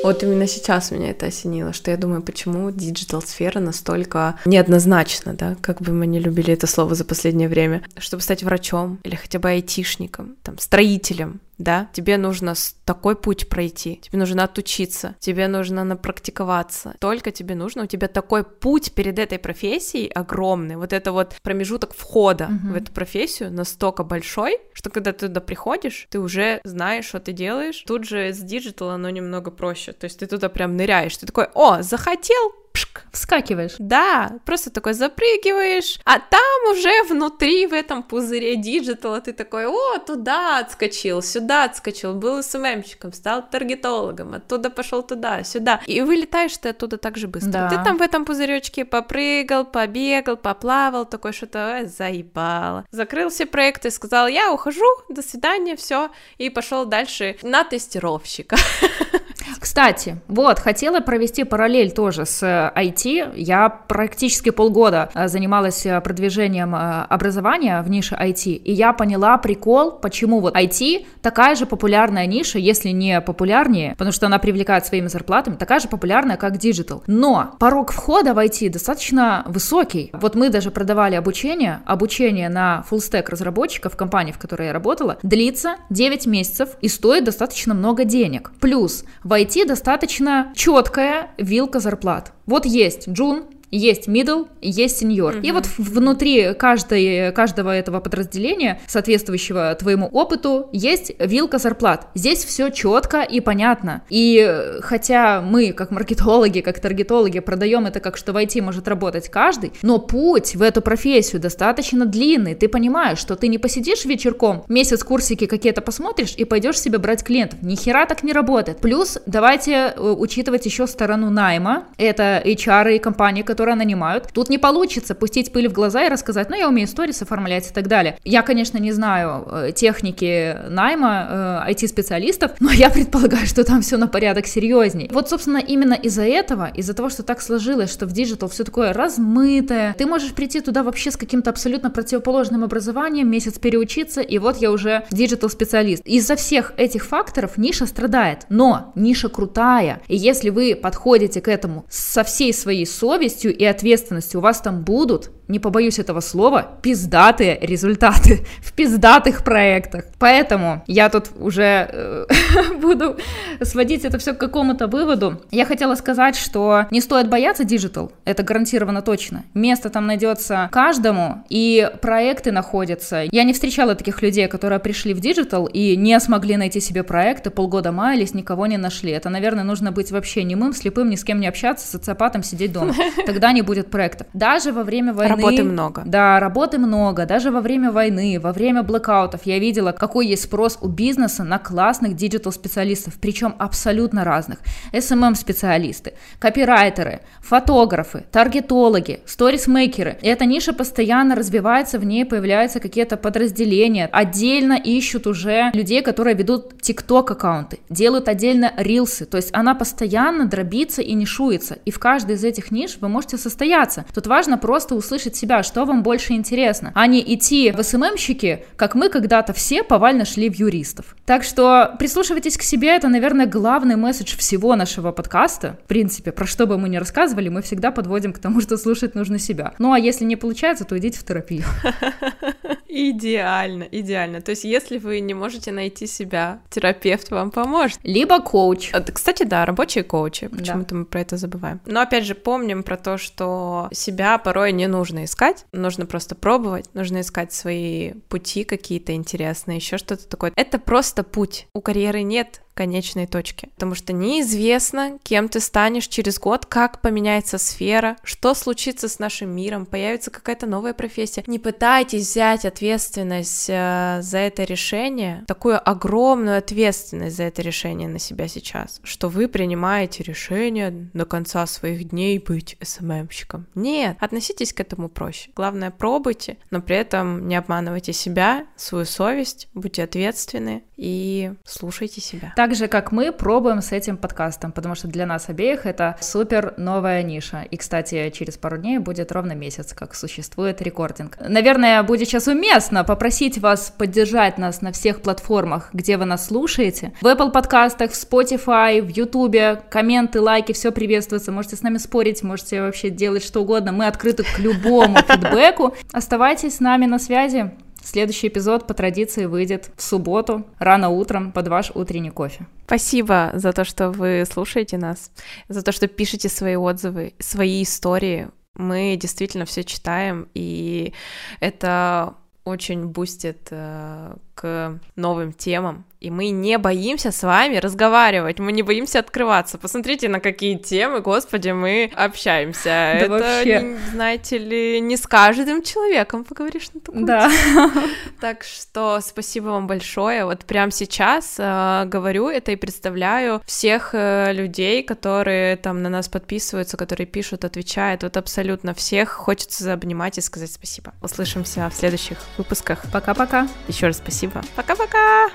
Вот именно сейчас меня это осенило, что я думаю, почему диджитал-сфера настолько неоднозначна, да, как бы мы не любили это слово за последнее время. Чтобы стать врачом или хотя бы айтишником, там, строителем, да, тебе нужно такой путь пройти, тебе нужно отучиться, тебе нужно напрактиковаться, только тебе нужно, у тебя такой путь перед этой профессией огромный, вот это вот промежуток входа uh-huh. в эту профессию настолько большой, что когда ты туда приходишь, ты уже знаешь, что ты делаешь. Тут же с диджитал оно немного проще, то есть ты туда прям ныряешь, ты такой, о, захотел, пшк, вскакиваешь. Да, просто такой запрыгиваешь, а там уже внутри в этом пузыре диджитала ты такой, о, туда отскочил, сюда отскочил, был СММщиком, стал таргетологом, оттуда пошел туда, сюда, и вылетаешь ты оттуда так же быстро. Да. Ты там в этом пузыречке попрыгал, побегал, поплавал, такой что-то заебало. Закрыл все проекты, сказал, я ухожу, до свидания, все, и пошел дальше на тестировщика. [LAUGHS] Кстати, вот, хотела провести параллель тоже с IT. Я практически полгода э, занималась э, продвижением э, образования в нише IT, и я поняла прикол, почему вот IT такая же популярная ниша, если не популярнее, потому что она привлекает своими зарплатами, такая же популярная, как диджитал. Но порог входа в IT достаточно высокий. Вот мы даже продавали обучение, обучение на full stack разработчиков компании, в которой я работала, длится 9 месяцев и стоит достаточно много денег. Плюс в IT достаточно четкая вилка зарплат. Вот есть Джун, есть middle, есть senior. Mm-hmm. И вот внутри каждой, каждого этого подразделения, соответствующего твоему опыту, есть вилка зарплат. Здесь все четко и понятно. И хотя мы, как маркетологи, как таргетологи, продаем это как, что в IT может работать каждый, но путь в эту профессию достаточно длинный. Ты понимаешь, что ты не посидишь вечерком, месяц курсики какие-то посмотришь и пойдешь себе брать клиентов. Ни хера так не работает. Плюс давайте э, учитывать еще сторону найма. Это HR и компании, которые которые нанимают. Тут не получится пустить пыль в глаза и рассказать, ну, я умею сторис оформлять и так далее. Я, конечно, не знаю э, техники найма э, IT-специалистов, но я предполагаю, что там все на порядок серьезней. Вот, собственно, именно из-за этого, из-за того, что так сложилось, что в диджитал все такое размытое, ты можешь прийти туда вообще с каким-то абсолютно противоположным образованием, месяц переучиться, и вот я уже диджитал-специалист. Из-за всех этих факторов ниша страдает, но ниша крутая, и если вы подходите к этому со всей своей совестью, и ответственностью у вас там будут не побоюсь этого слова, пиздатые результаты [LAUGHS] в пиздатых проектах. Поэтому я тут уже э, [LAUGHS] буду сводить это все к какому-то выводу. Я хотела сказать, что не стоит бояться диджитал, это гарантированно точно. Место там найдется каждому, и проекты находятся. Я не встречала таких людей, которые пришли в диджитал и не смогли найти себе проекты, полгода маялись, никого не нашли. Это, наверное, нужно быть вообще немым, слепым, ни с кем не общаться, социопатом сидеть дома. [LAUGHS] Тогда не будет проектов. Даже во время войны Работы много. Да, работы много. Даже во время войны, во время блокаутов я видела, какой есть спрос у бизнеса на классных диджитал-специалистов, причем абсолютно разных. SMM-специалисты, копирайтеры, фотографы, таргетологи, сторисмейкеры. И эта ниша постоянно развивается, в ней появляются какие-то подразделения. Отдельно ищут уже людей, которые ведут тикток аккаунты, делают отдельно рилсы. То есть она постоянно дробится и нишуется. И в каждой из этих ниш вы можете состояться. Тут важно просто услышать себя, что вам больше интересно, а не идти в СММщики, как мы когда-то все повально шли в юристов. Так что прислушивайтесь к себе, это, наверное, главный месседж всего нашего подкаста. В принципе, про что бы мы ни рассказывали, мы всегда подводим к тому, что слушать нужно себя. Ну а если не получается, то идите в терапию. [LAUGHS] Идеально, идеально. То есть, если вы не можете найти себя, терапевт вам поможет. Либо коуч. Кстати, да, рабочие коучи. Почему-то да. мы про это забываем. Но опять же, помним про то, что себя порой не нужно искать, нужно просто пробовать, нужно искать свои пути какие-то интересные, еще что-то такое. Это просто путь. У карьеры нет конечной точки. Потому что неизвестно, кем ты станешь через год, как поменяется сфера, что случится с нашим миром, появится какая-то новая профессия. Не пытайтесь взять ответственность э, за это решение, такую огромную ответственность за это решение на себя сейчас, что вы принимаете решение до конца своих дней быть СММщиком. Нет, относитесь к этому проще. Главное, пробуйте, но при этом не обманывайте себя, свою совесть, будьте ответственны и слушайте себя. Так же, как мы пробуем с этим подкастом, потому что для нас обеих это супер новая ниша. И, кстати, через пару дней будет ровно месяц, как существует рекординг. Наверное, будет сейчас уместно попросить вас поддержать нас на всех платформах, где вы нас слушаете. В Apple подкастах, в Spotify, в YouTube, комменты, лайки, все приветствуется. Можете с нами спорить, можете вообще делать что угодно. Мы открыты к любому [LAUGHS] фидбэку. Оставайтесь с нами на связи. Следующий эпизод по традиции выйдет в субботу, рано утром, под ваш утренний кофе. Спасибо за то, что вы слушаете нас, за то, что пишете свои отзывы, свои истории. Мы действительно все читаем, и это очень бустит э, к новым темам, и мы не боимся с вами разговаривать, мы не боимся открываться. Посмотрите, на какие темы, господи, мы общаемся. [LAUGHS] Это, вообще. Знаете ли, не с каждым человеком поговоришь на такую Да. [LAUGHS] Так что спасибо вам большое. Вот прямо сейчас э, говорю это и представляю всех э, людей, которые там на нас подписываются, которые пишут, отвечают. Вот абсолютно всех хочется обнимать и сказать спасибо. Услышимся в следующих выпусках. Пока-пока. Еще раз спасибо. Спасибо. Пока-пока.